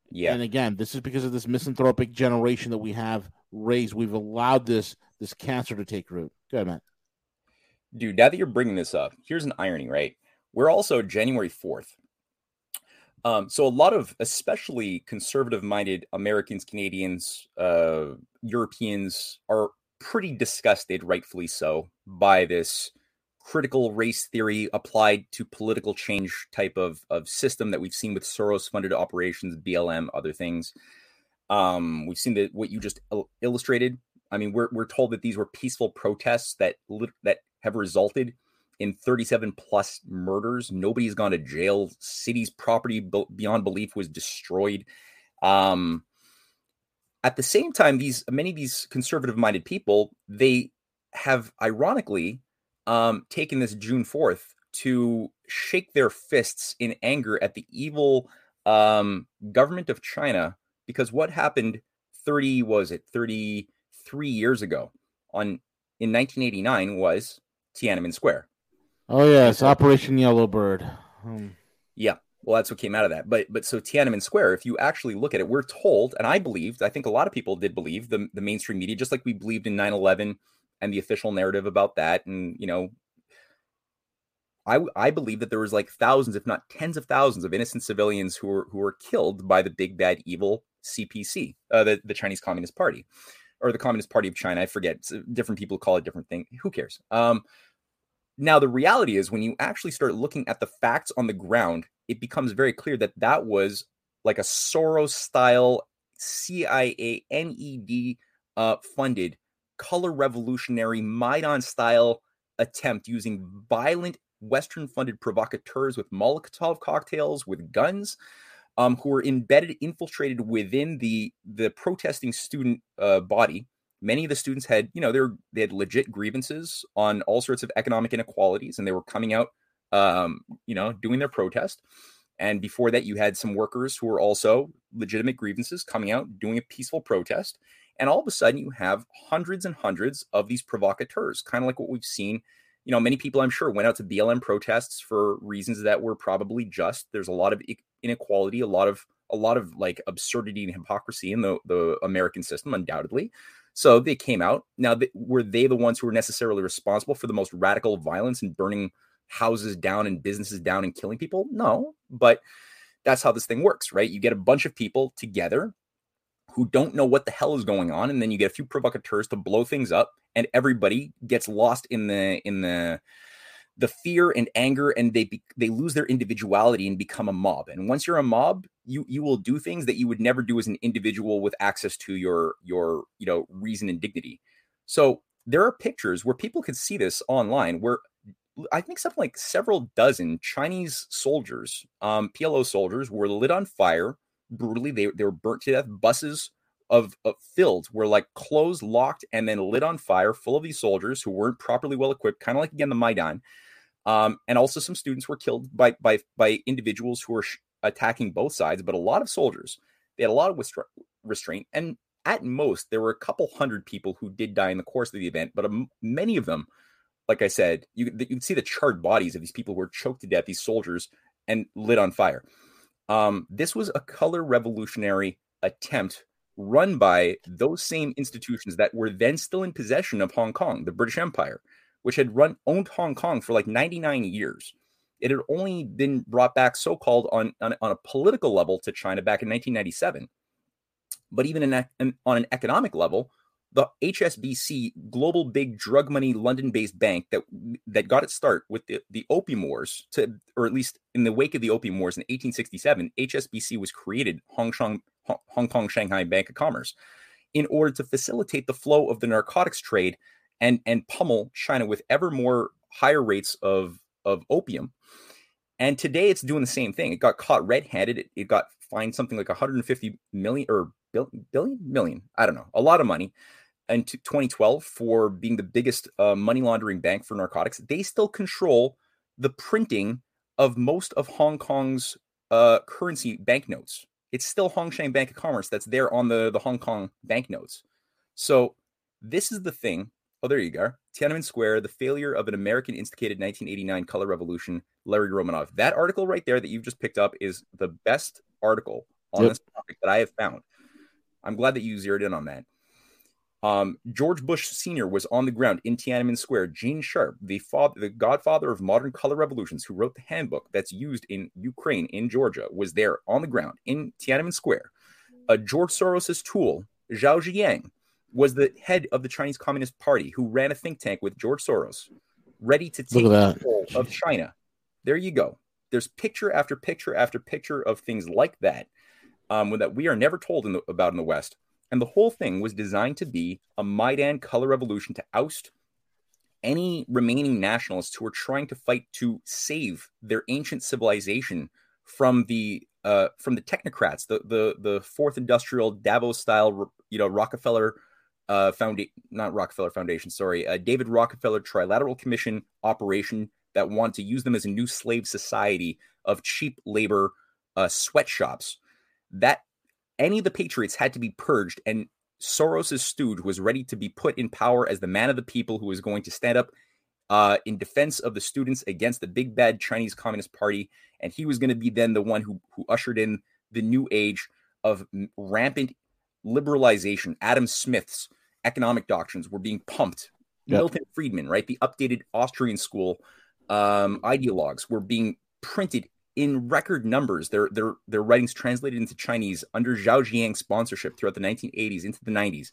Yeah. And again, this is because of this misanthropic generation that we have raised. we've allowed this this cancer to take root. Go ahead, Matt. Dude, now that you're bringing this up, here's an irony, right? We're also January 4th. Um, so a lot of especially conservative-minded Americans, Canadians, uh, Europeans are pretty disgusted, rightfully so, by this critical race theory applied to political change type of, of system that we've seen with Soros funded operations, BLM, other things. Um, we've seen that what you just illustrated. I mean, we're, we're told that these were peaceful protests that that have resulted in 37 plus murders. Nobody's gone to jail. City's property beyond belief was destroyed. Um, at the same time, these many of these conservative minded people they have ironically um, taken this June 4th to shake their fists in anger at the evil um, government of China because what happened 30 was it 33 years ago on in 1989 was Tiananmen Square. Oh yes, Operation Yellowbird. Hmm. Yeah. Well, that's what came out of that. But but so Tiananmen Square, if you actually look at it, we're told, and I believed, I think a lot of people did believe the, the mainstream media, just like we believed in 9-11 and the official narrative about that. And, you know, I I believe that there was like thousands, if not tens of thousands of innocent civilians who were who were killed by the big bad evil CPC, uh, the, the Chinese Communist Party. Or the Communist Party of China. I forget. Different people call it different thing. Who cares? Um, now, the reality is, when you actually start looking at the facts on the ground, it becomes very clear that that was like a Soros style CIA NED uh, funded color revolutionary Maidan style attempt using violent Western funded provocateurs with Molotov cocktails, with guns, um, who were embedded, infiltrated within the the protesting student uh, body many of the students had you know they were they had legit grievances on all sorts of economic inequalities and they were coming out um, you know doing their protest. And before that you had some workers who were also legitimate grievances coming out doing a peaceful protest. And all of a sudden you have hundreds and hundreds of these provocateurs kind of like what we've seen. You know many people i'm sure went out to blm protests for reasons that were probably just there's a lot of inequality a lot of a lot of like absurdity and hypocrisy in the the american system undoubtedly so they came out. Now, were they the ones who were necessarily responsible for the most radical violence and burning houses down and businesses down and killing people? No, but that's how this thing works, right? You get a bunch of people together who don't know what the hell is going on, and then you get a few provocateurs to blow things up, and everybody gets lost in the in the the fear and anger and they be, they lose their individuality and become a mob and once you're a mob you you will do things that you would never do as an individual with access to your your you know reason and dignity. So there are pictures where people can see this online where i think something like several dozen chinese soldiers um PLA soldiers were lit on fire brutally. They, they were burnt to death. Buses of, of filled were like closed locked and then lit on fire full of these soldiers who weren't properly well equipped kind of like again the maidan. Um, and also some students were killed by by by individuals who were sh- attacking both sides, but a lot of soldiers. They had a lot of restra- restraint, and at most there were a couple hundred people who did die in the course of the event. But um, many of them, like I said, you you can see the charred bodies of these people who were choked to death, these soldiers, and lit on fire. Um, this was a color revolutionary attempt run by those same institutions that were then still in possession of Hong Kong, the British Empire which had run owned Hong Kong for like 99 years. It had only been brought back so-called on, on, on a political level to China back in 1997. But even in, in, on an economic level, the HSBC, global big drug money London-based bank that that got its start with the, the opium wars, to or at least in the wake of the opium wars in 1867, HSBC was created, Hong Kong, Hong Kong Shanghai Bank of Commerce, in order to facilitate the flow of the narcotics trade and and pummel China with ever more higher rates of of opium. And today it's doing the same thing. It got caught red-handed. It, it got fined something like 150 million or billion, billion million. I don't know, a lot of money. In 2012 for being the biggest uh, money laundering bank for narcotics. They still control the printing of most of Hong Kong's uh, currency banknotes. It's still Hong Kong Bank of Commerce that's there on the, the Hong Kong banknotes. So this is the thing Oh, there you go. Tiananmen Square, the failure of an American instigated 1989 color revolution, Larry Romanoff. That article right there that you've just picked up is the best article on Yep. this topic that I have found. I'm glad that you zeroed in on that. Um, George Bush Sr. was on the ground in Tiananmen Square. Gene Sharp, the father, the godfather of modern color revolutions, who wrote the handbook that's used in Ukraine, in Georgia, was there on the ground in Tiananmen Square. Uh, George Soros's tool, Zhao Ziyang, was the head of the Chinese Communist Party who ran a think tank with George Soros, ready to take Look at that. control of China. There you go. There's picture after picture after picture of things like that um, that we are never told in the, about in the West. And the whole thing was designed to be a Maidan color revolution to oust any remaining nationalists who were trying to fight to save their ancient civilization from the uh, from the technocrats, the the the fourth industrial Davos style, you know, Rockefeller uh, foundation, not Rockefeller Foundation, sorry, uh, David Rockefeller Trilateral Commission operation that want to use them as a new slave society of cheap labor uh, sweatshops. That any of the patriots had to be purged, and Soros's stooge was ready to be put in power as the man of the people who was going to stand up uh, in defense of the students against the big bad Chinese Communist Party, and he was going to be then the one who who ushered in the new age of rampant liberalization. Adam Smith's economic doctrines were being pumped. Yep. Milton Friedman, right, the updated Austrian school um, ideologues were being printed in record numbers. Their their their writings translated into Chinese under Zhao Ziyang's sponsorship throughout the 1980s into the 90s.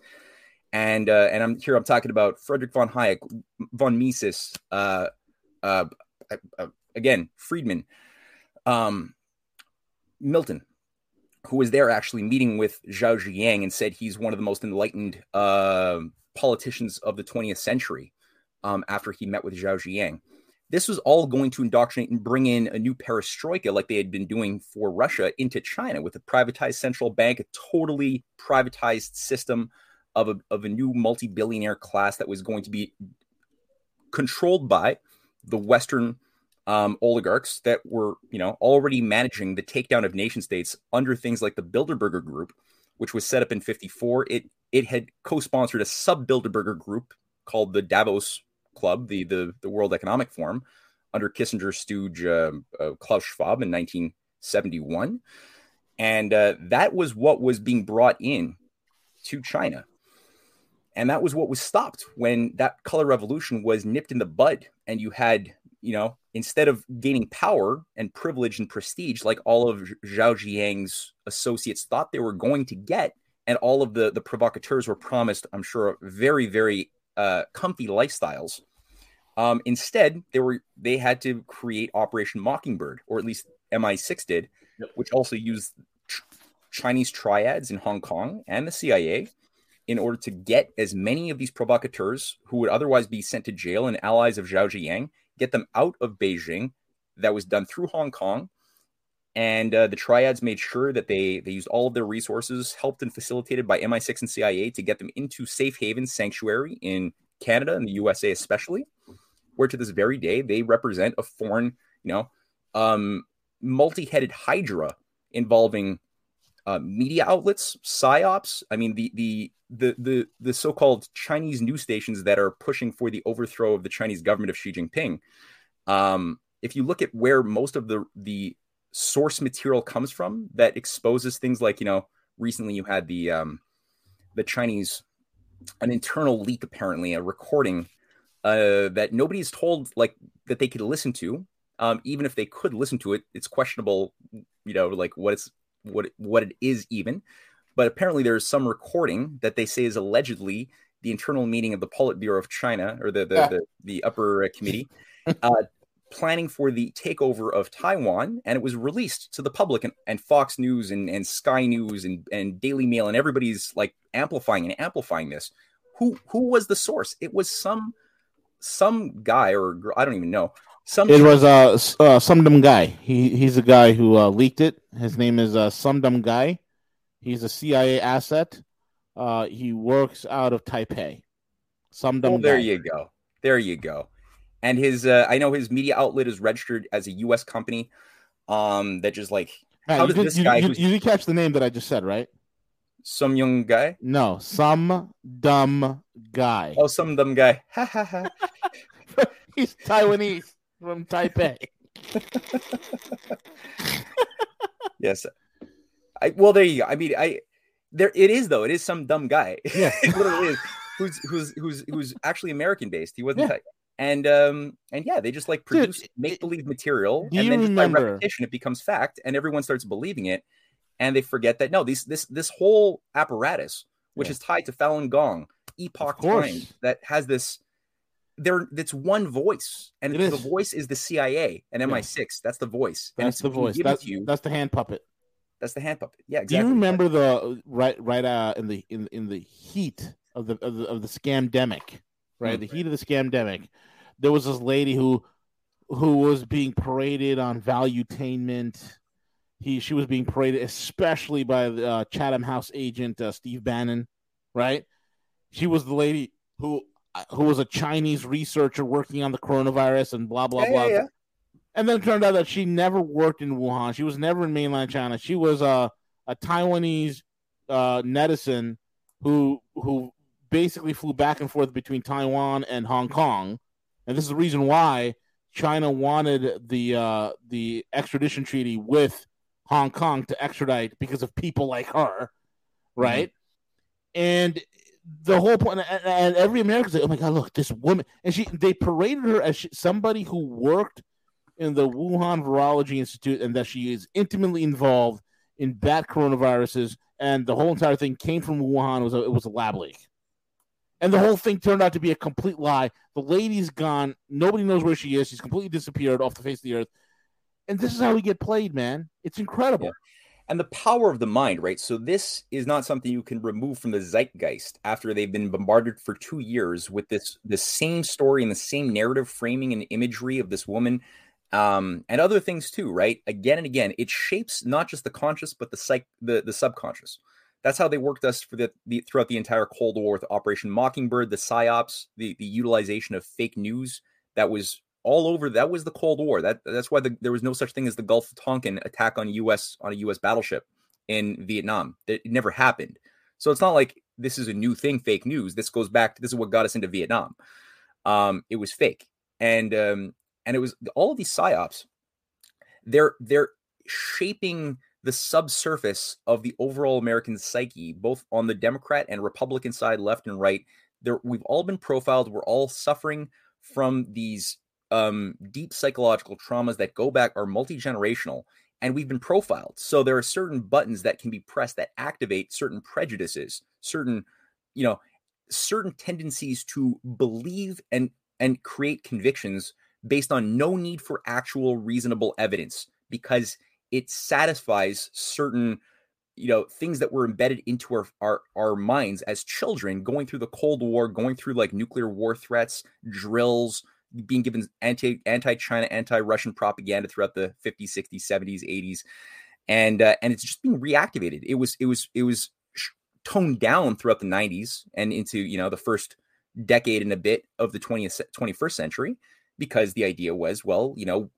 And uh, and I'm here. I'm talking about Frederick von Hayek, von Mises, uh, uh, uh, again Friedman, um, Milton, who was there actually meeting with Zhao Ziyang and said he's one of the most enlightened uh, politicians of the 20th century. Um, after he met with Zhao Ziyang, this was all going to indoctrinate and bring in a new perestroika like they had been doing for Russia into China with a privatized central bank, a totally privatized system of a, of a new multi billionaire class that was going to be controlled by the Western um, oligarchs that were, you know, already managing the takedown of nation states under things like the Bilderberger Group, which was set up in '54. It it had co-sponsored a sub Bilderberger group called the Davos Club, the the, the World Economic Forum, under Kissinger's stooge uh, uh, Klaus Schwab in 1971, and uh, that was what was being brought in to China. And that was what was stopped when that color revolution was nipped in the bud. And you had, you know, instead of gaining power and privilege and prestige like all of Zhao Ziyang's associates thought they were going to get, and all of the, the provocateurs were promised, I'm sure, very, very uh, comfy lifestyles. Um, instead, they were they had to create Operation Mockingbird, or at least MI6 did, which also used ch- Chinese triads in Hong Kong and the CIA in order to get as many of these provocateurs who would otherwise be sent to jail and allies of Zhao Ziyang, get them out of Beijing. That was done through Hong Kong. And uh, the triads made sure that they, they used all of their resources, helped and facilitated by MI6 and CIA to get them into safe haven sanctuary in Canada and the USA, especially, where to this very day they represent a foreign, you know, um, multi headed hydra involving uh, media outlets, psyops. I mean, the the the the the so-called Chinese news stations that are pushing for the overthrow of the Chinese government of Xi Jinping. Um, if you look at where most of the the source material comes from, that exposes things like you know, recently you had the um, the Chinese an internal leak apparently a recording uh, that nobody's told like that they could listen to. Um, even if they could listen to it, it's questionable, you know, like what it's what it, what it is even. But apparently, there is some recording that they say is allegedly the internal meeting of the Politburo of China or the the, Yeah. the, the upper uh, committee uh, planning for the takeover of Taiwan, and it was released to the public and, and Fox News and, and Sky News and, and Daily Mail and everybody's like amplifying and amplifying this. Who who was the source? It was some some guy or girl, I don't even know. Some It was uh, uh some dumb guy. He he's the guy who uh, leaked it. His name is uh, some dumb guy. He's a CIA asset. Uh, he works out of Taipei. Some dumb Well, there guy. you go. There you go. And his, uh, I know his media outlet is registered as a U.S. company. Um, that just like, Matt, how you, does did, this you, guy, you, you did catch the name that I just said, right? some young guy, No, some dumb guy. oh, some dumb guy, ha ha ha. He's Taiwanese from Taipei. yes. I well, there you go. I mean, I there it is though. It is some dumb guy. Yeah. it literally is. who's who's who's who's actually American based. He wasn't. Yeah. Thai. And um and yeah, they just like produce make believe material, and then just by repetition it becomes fact, and everyone starts believing it, and they forget that no, these this this whole apparatus, which Yeah. is tied to Falun Gong, Epoch. Times, that has this. There, that's one voice, and the voice is the CIA and MI6. That's the voice. That's the voice. That's you. that's the hand puppet. That's the hand puppet. Yeah, Do you remember the right right uh in the in in the heat of the of the, of the scamdemic, right? Mm. The heat of the scamdemic. There was this lady who who was being paraded on valuetainment. He she was being paraded especially by the uh, Chatham House agent uh, Steve Bannon, right? She was the lady who who was a Chinese researcher working on the coronavirus and blah blah Yeah, blah. yeah. And then it turned out that she never worked in Wuhan. She was never in mainland China. She was a a Taiwanese uh, netizen who who basically flew back and forth between Taiwan and Hong Kong. And this is the reason why China wanted the uh, the extradition treaty with Hong Kong to extradite because of people like her, right? And the whole point, and, and every American's like, "Oh my God, look, this woman!" And she, they paraded her as she, somebody who worked in the Wuhan Virology Institute, and that she is intimately involved in bat coronaviruses, and the whole entire thing came from Wuhan. It was a, it was a lab leak, and the whole thing turned out to be a complete lie. The lady's gone. Nobody knows where she is. She's completely disappeared off the face of the earth. And this is how we get played, man. It's incredible. Yeah. And the power of the mind, right? So this is not something you can remove from the zeitgeist after they've been bombarded for two years with this the same story and the same narrative framing and imagery of this woman, um, and other things too, right? Again and again, it shapes not just the conscious but the psych the the subconscious. That's how they worked us for the, the throughout the entire Cold War with Operation Mockingbird, the psyops, the the utilization of fake news that was all over. That was the Cold War. That that's why the, there was no such thing as the Gulf of Tonkin attack on U.S. on a U.S. battleship in Vietnam. It never happened. So it's not like this is a new thing, fake news. This goes back. To, this is what got us into Vietnam. Um, it was fake, and um, and it was all of these psyops. They're they're shaping the subsurface of the overall American psyche, both on the Democrat and Republican side, left and right. There, we've all been profiled. We're all suffering from these um, deep psychological traumas that go back are multi generational, and we've been profiled. So there are certain buttons that can be pressed that activate certain prejudices, certain, you know, certain tendencies to believe and and create convictions based on no need for actual reasonable evidence because it satisfies certain you know things that were embedded into our, our our minds as children going through the cold war going through like nuclear war threats drills being given anti anti-china anti-russian propaganda throughout the 50s 60s 70s 80s and uh, and it's just being reactivated. It was it was it was toned down throughout the 90s and into you know the first decade and a bit of the 20th 21st century because the idea was well you know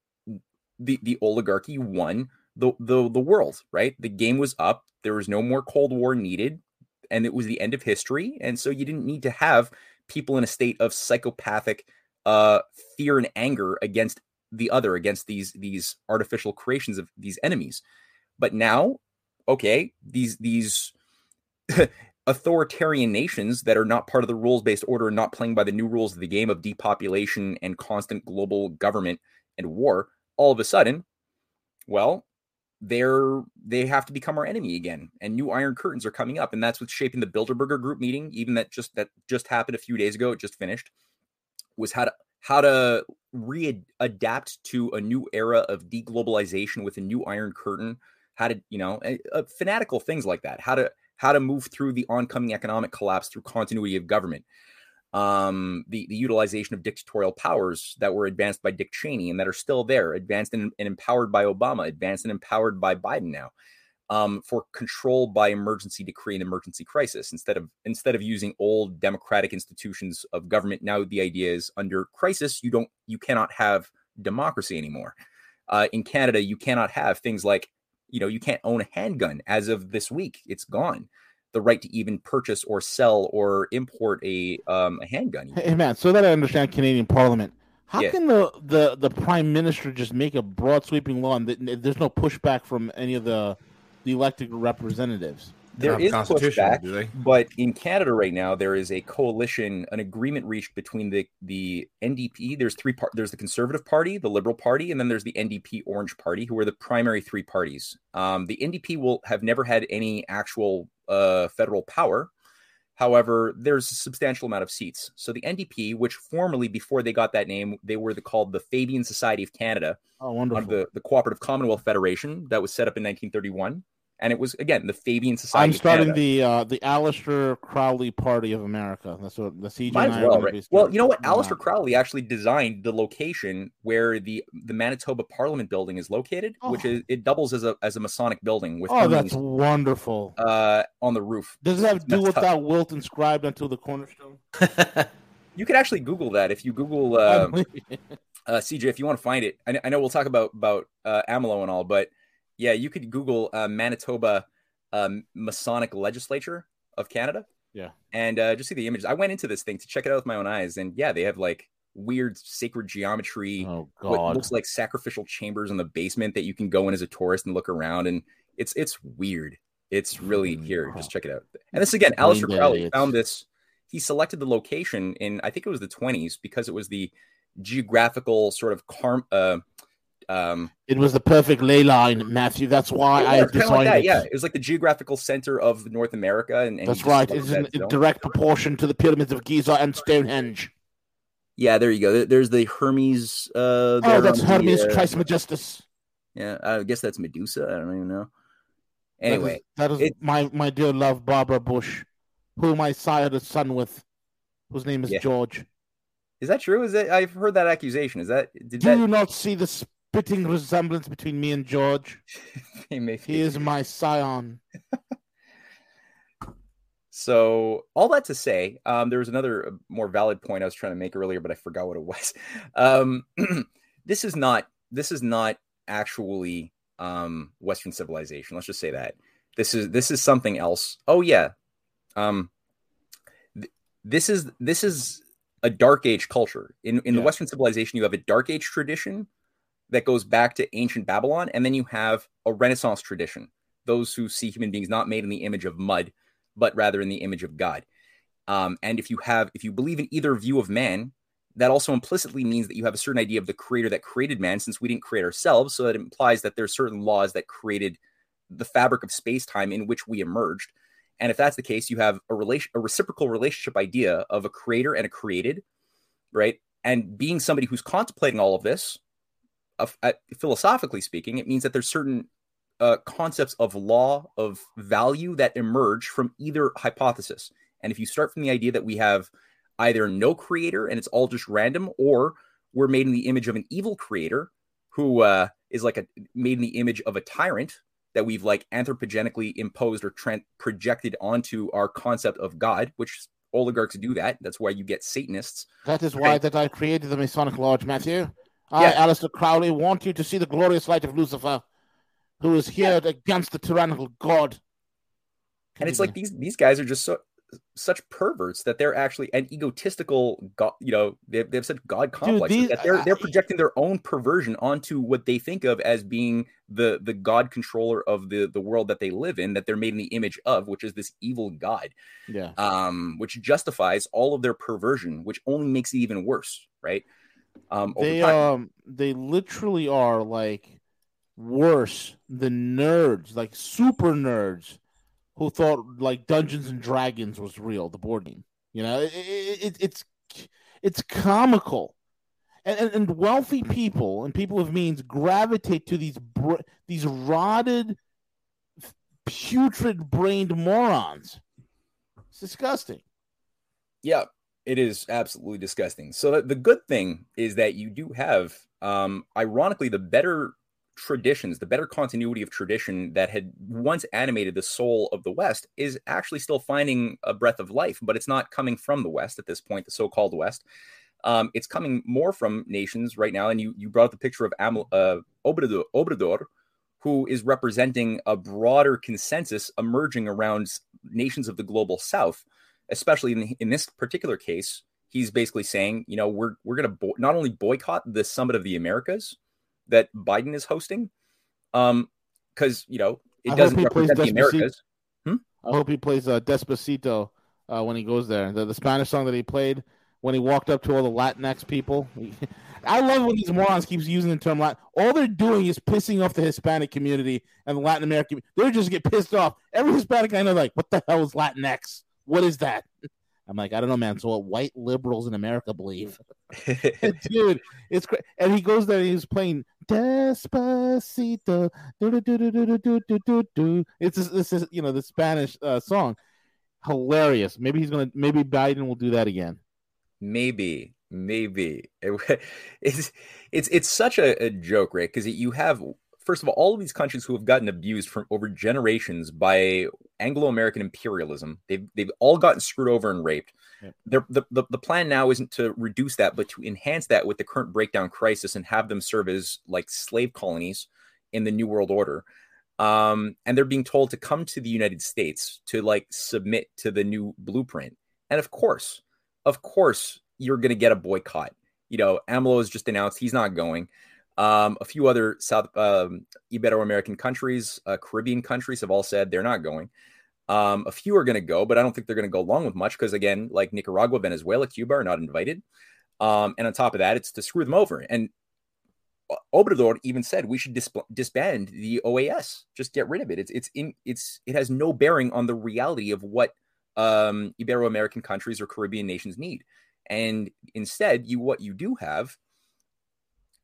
the the oligarchy won the the the world right? The game was up. There was no more cold war needed. And it was the end of history. And so you didn't need to have people in a state of psychopathic uh fear and anger against the other against these these artificial creations of these enemies. But now okay these these authoritarian nations that are not part of the rules based order and not playing by the new rules of the game of depopulation and constant global government and war all of a sudden well they're they have to become our enemy again and new iron curtains are coming up and that's what's shaping the bilderberger group meeting even that just that just happened a few days ago it just finished was how to how to readapt to a new era of deglobalization with a new iron curtain how to you know uh, uh, fanatical things like that how to how to move through the oncoming economic collapse through continuity of government um, the, the utilization of dictatorial powers that were advanced by Dick Cheney and that are still there, advanced and, and empowered by Obama, advanced and empowered by Biden now, um, for control by emergency decree and emergency crisis instead of instead of using old democratic institutions of government. Now the idea is under crisis, you don't you cannot have democracy anymore. Uh, in Canada, you cannot have things like you know you can't own a handgun as of this week; it's gone the right to even purchase or sell or import a um, a handgun. Hey man, so that I understand Canadian Parliament, how Yeah. can the, the the Prime Minister just make a broad sweeping law and th- there's no pushback from any of the the elected representatives? There have a is pushback, do they? but in Canada right now there is a coalition, an agreement reached between the the NDP. There's three part. There's the Conservative Party, the Liberal Party, and then there's the NDP Orange Party, who are the primary three parties. Um, the NDP will have never had any actual uh, federal power. However, there's a substantial amount of seats. So the NDP, which formerly, before they got that name, they were the, called the Fabian Society of Canada, Oh, wonderful. under the, the Cooperative Commonwealth Federation that was set up in 1931. And it was, again, the Fabian Society I'm starting the uh, the Aleister Crowley Party of America. That's what the CJ Might and as I are well, right? Well, you know what? Yeah. Aleister Crowley actually designed the location where the the Manitoba Parliament building is located, which Oh. is it doubles as a as a Masonic building with Oh, that's wonderful. uh on the roof. Does it have to do That's with tough. that wilt inscribed onto the cornerstone? You could actually Google that if you Google uh, uh, CJ if you want to find it. I, I know we'll talk about about uh, AMLO and all, but yeah, you could Google uh, Manitoba um, Masonic Legislature of Canada. Yeah. and uh, just see the images. I went into this thing to check it out with my own eyes, and yeah, they have like weird sacred geometry. Oh God. looks like sacrificial chambers in the basement that you can go in as a tourist and look around, and it's it's weird. It's really here. Just check it out. And this again, Aleister Crowley found this. He selected the location in I think it was the 20s because it was the geographical sort of carm. Uh, um, It was the perfect ley line, Matthew. That's why I yeah, designed like that. it. Yeah, it was like the geographical center of North America, and, and That's right. It's in zone. direct proportion to the pyramids of Giza and Stonehenge. Yeah, there you go. There's the Hermes. Uh, Oh, that's the, Hermes uh, Trismegistus. Yeah, I guess that's Medusa. I don't even know. Anyway, that is, that is my my dear love, Barbara Bush, whom I sired a son with, whose name is Yeah. George. is that true? Is that I've heard that accusation? Is that did Do that? you not see the spitting resemblance between me and George? He is my scion. So all that to say, um, there was another uh, more valid point I was trying to make earlier, but I forgot what it was. Um, this is not this is not actually um, Western civilization. Let's just say that this is this is something else. Oh yeah, um, th- this is this is a Dark Age culture. In in the Western civilization, you have a Dark Age tradition that goes back to ancient Babylon, and then you have a Renaissance tradition. Those who see human beings not made in the image of mud, but rather in the image of God. Um, and if you have, if you believe in either view of man, that also implicitly means that you have a certain idea of the creator that created man, since we didn't create ourselves. So that implies that there's certain laws that created the fabric of space time in which we emerged. And if that's the case, you have a relation, a reciprocal relationship idea of a creator and a created, right? And being somebody who's contemplating all of this, uh, philosophically speaking, it means that there's certain uh, concepts of law of value that emerge from either hypothesis. And if you start from the idea that we have either no creator and it's all just random, or we're made in the image of an evil creator who uh, is like a made in the image of a tyrant that we've like anthropogenically imposed or tran projected onto our concept of God, which oligarchs do that. That's why you get Satanists. That is why Right. that I created the Masonic Lodge, Matthew. I, Yeah. Aleister Crowley, want you to see the glorious light of Lucifer, who is here against the tyrannical God. and it's like these these guys are just so such perverts that they're actually an egotistical god you know they have, they such god complexes these- that they're they're projecting their own perversion onto what they think of as being the the god controller of the the world that they live in that they're made in the image of which is this evil god Yeah. um which justifies all of their perversion which only makes it even worse right um They um they literally are like worse than nerds, like super nerds, who thought like Dungeons and Dragons was real, the board game. You know, it, it, it, it's it's comical, and, and and wealthy people and people of means gravitate to these br- these rotted, putrid brained morons. It's disgusting. Yeah, it is absolutely disgusting. So the, good thing is that you do have, um, ironically, the better traditions, the better continuity of tradition that had once animated the soul of the West is actually still finding a breath of life, but it's not coming from the West at this point, the so-called West. Um, it's coming more from nations right now, and you you brought up the picture of Amel, uh, Obrador, Obrador, who is representing a broader consensus emerging around nations of the global South especially in, in this particular case, he's basically saying, you know, we're we're going to bo- not only boycott the summit of the Americas that Biden is hosting, um, because you know it I doesn't represent the. Americas. I hope he plays uh, Despacito uh, when he goes there. The, the Spanish song that he played when he walked up to all the Latinx people. I love when these morons keeps using the term Latin. All they're doing is pissing off the Hispanic community and the Latin American. They're just get pissed off. Every Hispanic I know, like, what the hell is Latinx? What is that? I'm like, I don't know, man. So what white liberals in America believe, dude, it's great. And he goes there, and he's playing Despacito. It's this, this is you know the Spanish uh, song, hilarious. Maybe he's gonna, maybe Biden will do that again. Maybe, maybe it, it's it's it's such a, a joke, right? Because you have first of all all of these countries who have gotten abused from over generations by Anglo-American imperialism. They've they've all gotten screwed over and raped. Yeah. The, the the plan now isn't to reduce that, but to enhance that with the current breakdown crisis and have them serve as like slave colonies in the New World Order. Um, and they're being told to come to the United States to like submit to the new blueprint. And of course, of course, you're going to get a boycott. You know, AMLO has just announced he's not going. Um, a few other South um, Ibero-American countries, uh, Caribbean countries have all said they're not going. Um, a few are going to go, but I don't think they're going to go along with much because, again, like Nicaragua, Venezuela, Cuba are not invited. Um, and on top of that, it's to screw them over. And Obrador even said we should disband the OAS, just get rid of it. It's it's in it's it has no bearing on the reality of what um, Ibero-American countries or Caribbean nations need. And instead, you what you do have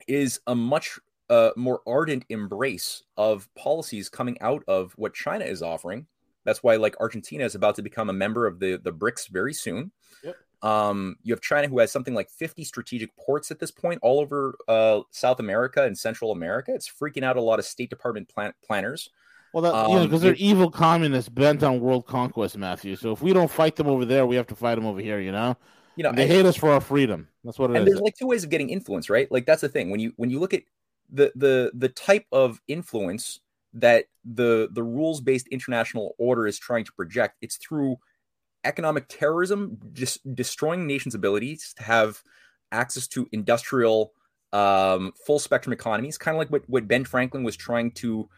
is a much uh, more ardent embrace of policies coming out of what China is offering. That's why, like Argentina is about to become a member of the the BRICS very soon. Yep. Um, you have China who has something like 50 strategic ports at this point all over uh, South America and Central America. It's freaking out a lot of State Department plan- planners. Well, that, um, you know, because they're evil communists bent on world conquest, Matthew. So if we don't fight them over there, we have to fight them over here. You know, you know, they hate us for our freedom. That's what it and is. There's like two ways of getting influence, right? Like that's the thing when you when you look at the the the type of influence that the the rules based international order is trying to project. It's through economic terrorism, just destroying nations' abilities to have access to industrial, um, full spectrum economies, kind of like what, what Ben Franklin was trying to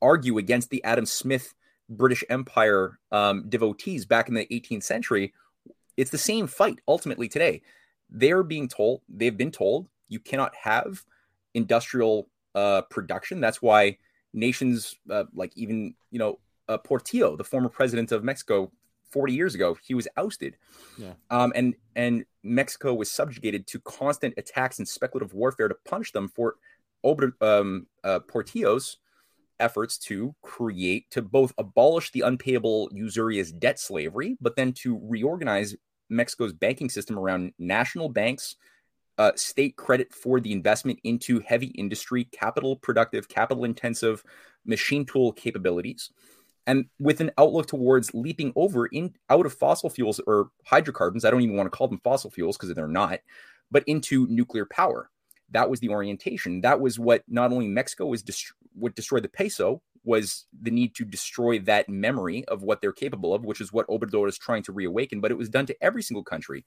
argue against the Adam Smith British Empire um, devotees back in the 18th century. It's the same fight ultimately today. They're being told, they've been told, you cannot have industrial uh, production. That's why nations uh, like even, you know, uh, Portillo, the former president of Mexico, 40 years ago, he was ousted. Yeah. Um, and and Mexico was subjugated to constant attacks and speculative warfare to punish them for um, uh, Portillo's efforts to create, to both abolish the unpayable usurious debt slavery, but then to reorganize Mexico's banking system around national banks, uh, state credit for the investment into heavy industry, capital productive, capital intensive machine tool capabilities. And with an outlook towards leaping over in out of fossil fuels or hydrocarbons i don't even want to call them fossil fuels because they're not but into nuclear power. That was the orientation. That was what not only mexico was dest- what destroyed the peso was the need to destroy that memory of what they're capable of which is what obrador is trying to reawaken but it was done to every single country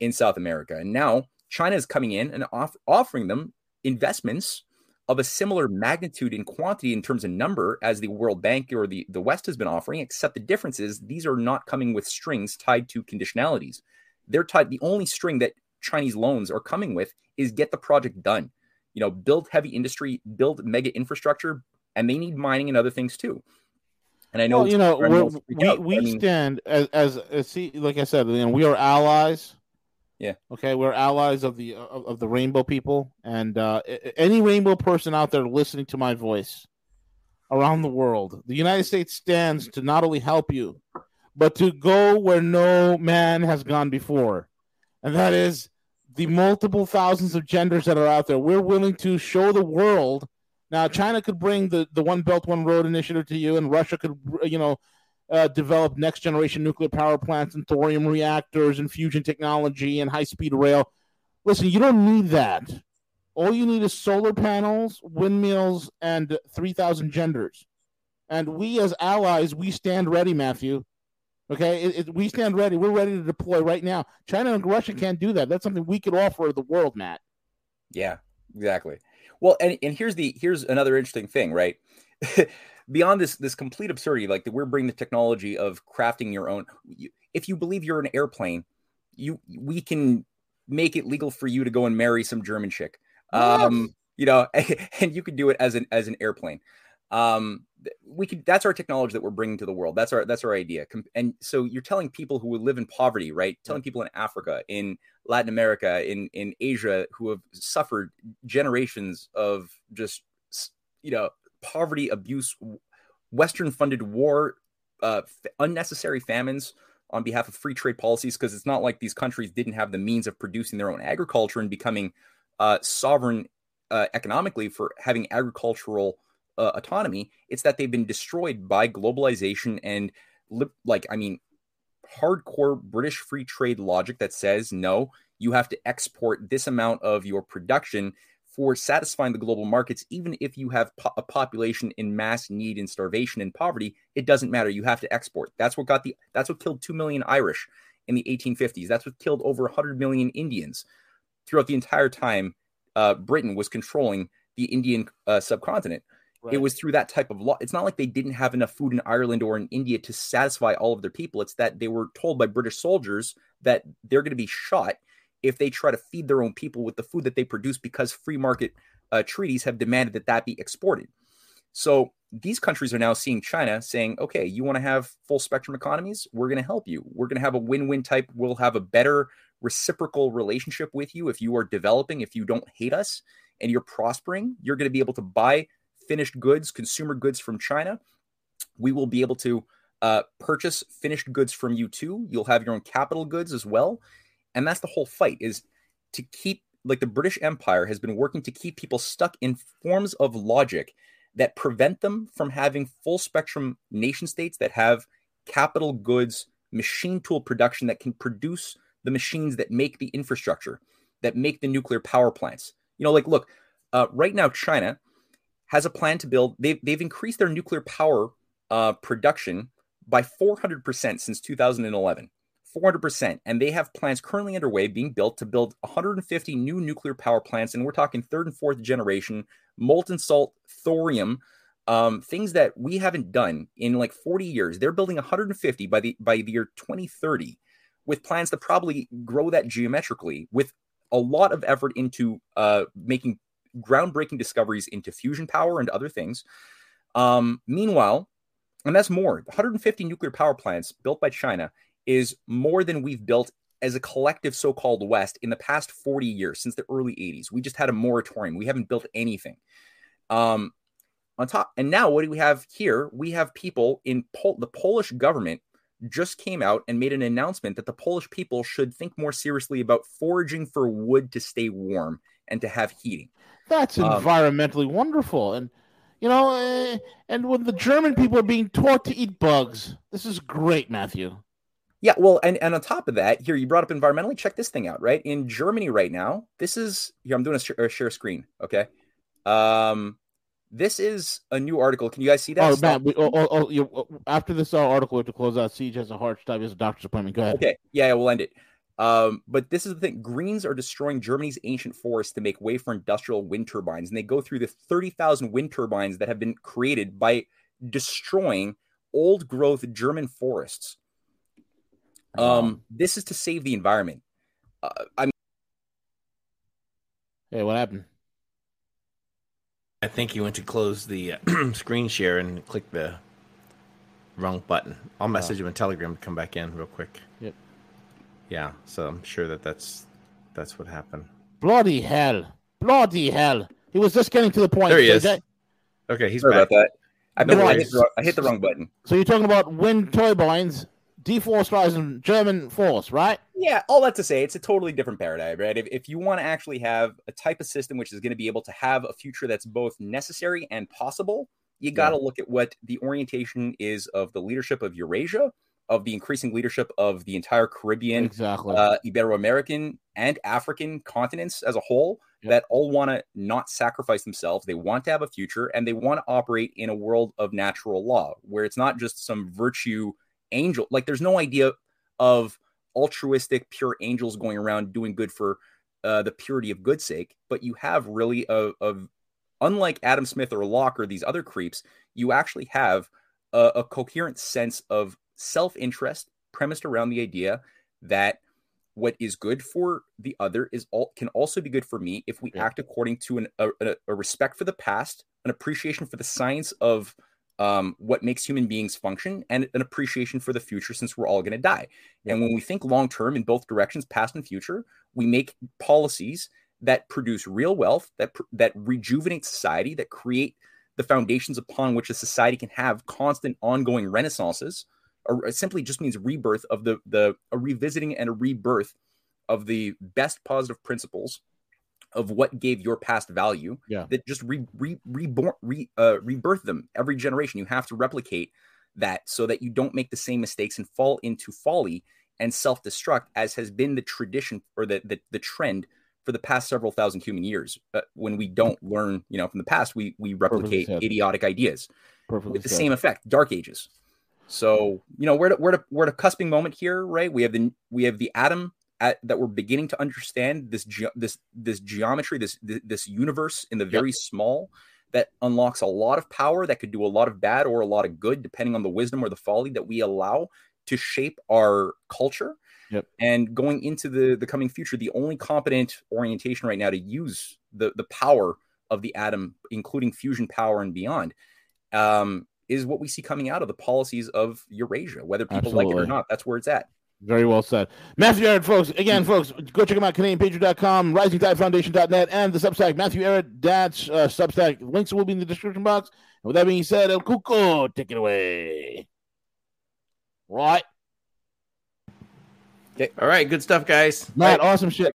in south america and now china is coming in and off- offering them investments of a similar magnitude and quantity in terms of number as the World Bank or the, the West has been offering, except the difference is these are not coming with strings tied to conditionalities. They're tied, the only string that Chinese loans are coming with is get the project done. You know, build heavy industry, build mega infrastructure, and they need mining and other things too. And I know, well, you know, we, out, we mean, stand as, as, as, see, like I said, you know, we are allies yeah. Okay, we're allies of the of, of the rainbow people, and uh, any rainbow person out there listening to my voice around the world, the United States stands to not only help you, but to go where no man has gone before, and that is the multiple thousands of genders that are out there. We're willing to show the world. Now, China could bring the the One Belt One Road initiative to you, and Russia could, you know, uh, develop next generation nuclear power plants and thorium reactors and fusion technology and high speed rail. Listen, you don't need that. All you need is solar panels, windmills, and 3,000 genders. And we, as allies, we stand ready, Matthew. Okay, it, it, we stand ready. We're ready to deploy right now. China and Russia can't do that. That's something we could offer the world, Matt. Yeah, exactly. Well, and, and here's the here's another interesting thing, right? Beyond this this complete absurdity, like that we're bringing the technology of crafting your own. If you believe you're an airplane, you we can make it legal for you to go and marry some German chick. Um, you know, and you could do it as an as an airplane. Um, we could. That's our technology that we're bringing to the world. That's our that's our idea. And so you're telling people who live in poverty, right? Telling people in Africa, in Latin America, in in Asia, who have suffered generations of just you know poverty, abuse, Western funded war, uh, unnecessary famines on behalf of free trade policies, because it's not like these countries didn't have the means of producing their own agriculture and becoming uh, sovereign uh, economically for having agricultural uh, autonomy. It's that they've been destroyed by globalization and li- like I mean, hardcore British free trade logic that says no, you have to export this amount of your production for satisfying the global markets, even if you have po- a population in mass need and starvation and poverty, it doesn't matter. You have to export. That's what got the. That's what killed two million Irish in the 1850s. That's what killed over 100 million Indians throughout the entire time uh, Britain was controlling the Indian uh, subcontinent. It was through that type of law. It's not like they didn't have enough food in Ireland or in India to satisfy all of their people. It's that they were told by British soldiers that they're going to be shot if they try to feed their own people with the food that they produce because free market uh, treaties have demanded that that be exported. So these countries are now seeing China saying, okay, you want to have full spectrum economies? We're going to help you. We're going to have a win win type. We'll have a better reciprocal relationship with you. If you are developing, if you don't hate us and you're prospering, you're going to be able to buy finished goods, consumer goods from China. We will be able to uh, purchase finished goods from you too. You'll have your own capital goods as well. And that's the whole fight is to keep like the British Empire has been working to keep people stuck in forms of logic that prevent them from having full spectrum nation states that have capital goods, machine tool production that can produce the machines that make the infrastructure, that make the nuclear power plants. You know, like, look, uh, right now, China has a plan to build, they've, they've increased their nuclear power uh, production by 400% since 2011. 400%. And they have plans currently underway being built to build 150 new nuclear power plants. And we're talking third and fourth generation molten salt, thorium, um, things that we haven't done in like 40 years. They're building 150 by the by the year 2030, with plans to probably grow that geometrically, with a lot of effort into uh, making groundbreaking discoveries into fusion power and other things. Um, meanwhile, and that's more 150 nuclear power plants built by China is more than we've built as a collective so-called West in the past 40 years since the early 80s. We just had a moratorium. We haven't built anything. Um, on top, and now what do we have here? We have people in Pol- the Polish government just came out and made an announcement that the Polish people should think more seriously about foraging for wood to stay warm and to have heating. That's Um, environmentally wonderful. And, you know, uh, and when the German people are being taught to eat bugs, this is great, Matthew. Yeah, well, and, and on top of that, here you brought up environmentally. Check this thing out, right? In Germany right now, this is here. I'm doing a, sh- a share screen. Okay, um, this is a new article. Can you guys see that? Oh. Matt, we, oh, oh, oh, you, oh, after this article, we have to close out. Siege has a hard stop. He has a doctor's appointment. Go ahead. Okay, yeah, we'll end it. Um, but this is the thing: Greens are destroying Germany's ancient forests to make way for industrial wind turbines, and they go through the thirty thousand wind turbines that have been created by destroying old growth German forests. Um, this is to save the environment. Uh, I mean, Hey, what happened? I think you went to close the uh, screen share and click the wrong button. I'll message him in Telegram to come back in real quick. Yep. Yeah, so I'm sure that that's that's what happened. Bloody hell. Bloody hell. He was just getting to the point. There he So is. that- Okay, he's sorry back. about that. I, No I, hit the, wrong- I hit the wrong button. So you're talking about wind turbines deforestilizing German force, right? Yeah, all that to say, it's a totally different paradigm, right? If, if you want to actually have a type of system which is going to be able to have a future that's both necessary and possible, you got to look at what the orientation is of the leadership of Eurasia, of the increasing leadership of the entire Caribbean, Exactly. uh, Ibero-American, and African continents as a whole that all want to not sacrifice themselves. They want to have a future, and they want to operate in a world of natural law where it's not just some virtue angel. Like there's no idea of altruistic, pure angels going around doing good for uh, the purity of good's sake, but you have really a, a unlike Adam Smith or Locke or these other creeps, you actually have a, a coherent sense of self interest premised around the idea that what is good for the other is all can also be good for me if we Yeah. act according to an, a, a, respect for the past, an appreciation for the science of um, what makes human beings function, and an appreciation for the future since we're all going to die. And when we think long term in both directions, past and future, we make policies that produce real wealth, that that rejuvenate society, that create the foundations upon which a society can have constant, ongoing renaissances, or simply just means rebirth of the the a revisiting and a rebirth of the best positive principles of what gave your past value. Yeah. That just re, re, reborn re, uh, rebirth them every generation. You have to replicate that so that you don't make the same mistakes and fall into folly and self-destruct as has been the tradition or the the, the trend for the past several thousand human years uh, when we don't learn you know from the past we we replicate idiotic ideas Perfectly with the said. same effect dark ages so you know we're at, we're at, we're at a cusping moment here right we have the we have the atom at, that we're beginning to understand this ge- this this geometry this this, this universe in the very small that unlocks a lot of power that could do a lot of bad or a lot of good depending on the wisdom or the folly that we allow to shape our culture. Yep. and going into the the coming future the only competent orientation right now to use the the power of the atom including fusion power and beyond um, is what we see coming out of the policies of eurasia whether people like it or not that's where it's at Very well said. Matthew Ehret, folks. Again, folks, go check him out, CanadianPatriot.com, RisingTideFoundation.net, and the Substack, Matthew Ehret, Dad's uh, Substack. Links will be in the description box. And with that being said, El Cuco, take it away. Right. Okay. All right, good stuff, guys. Matt, awesome shit.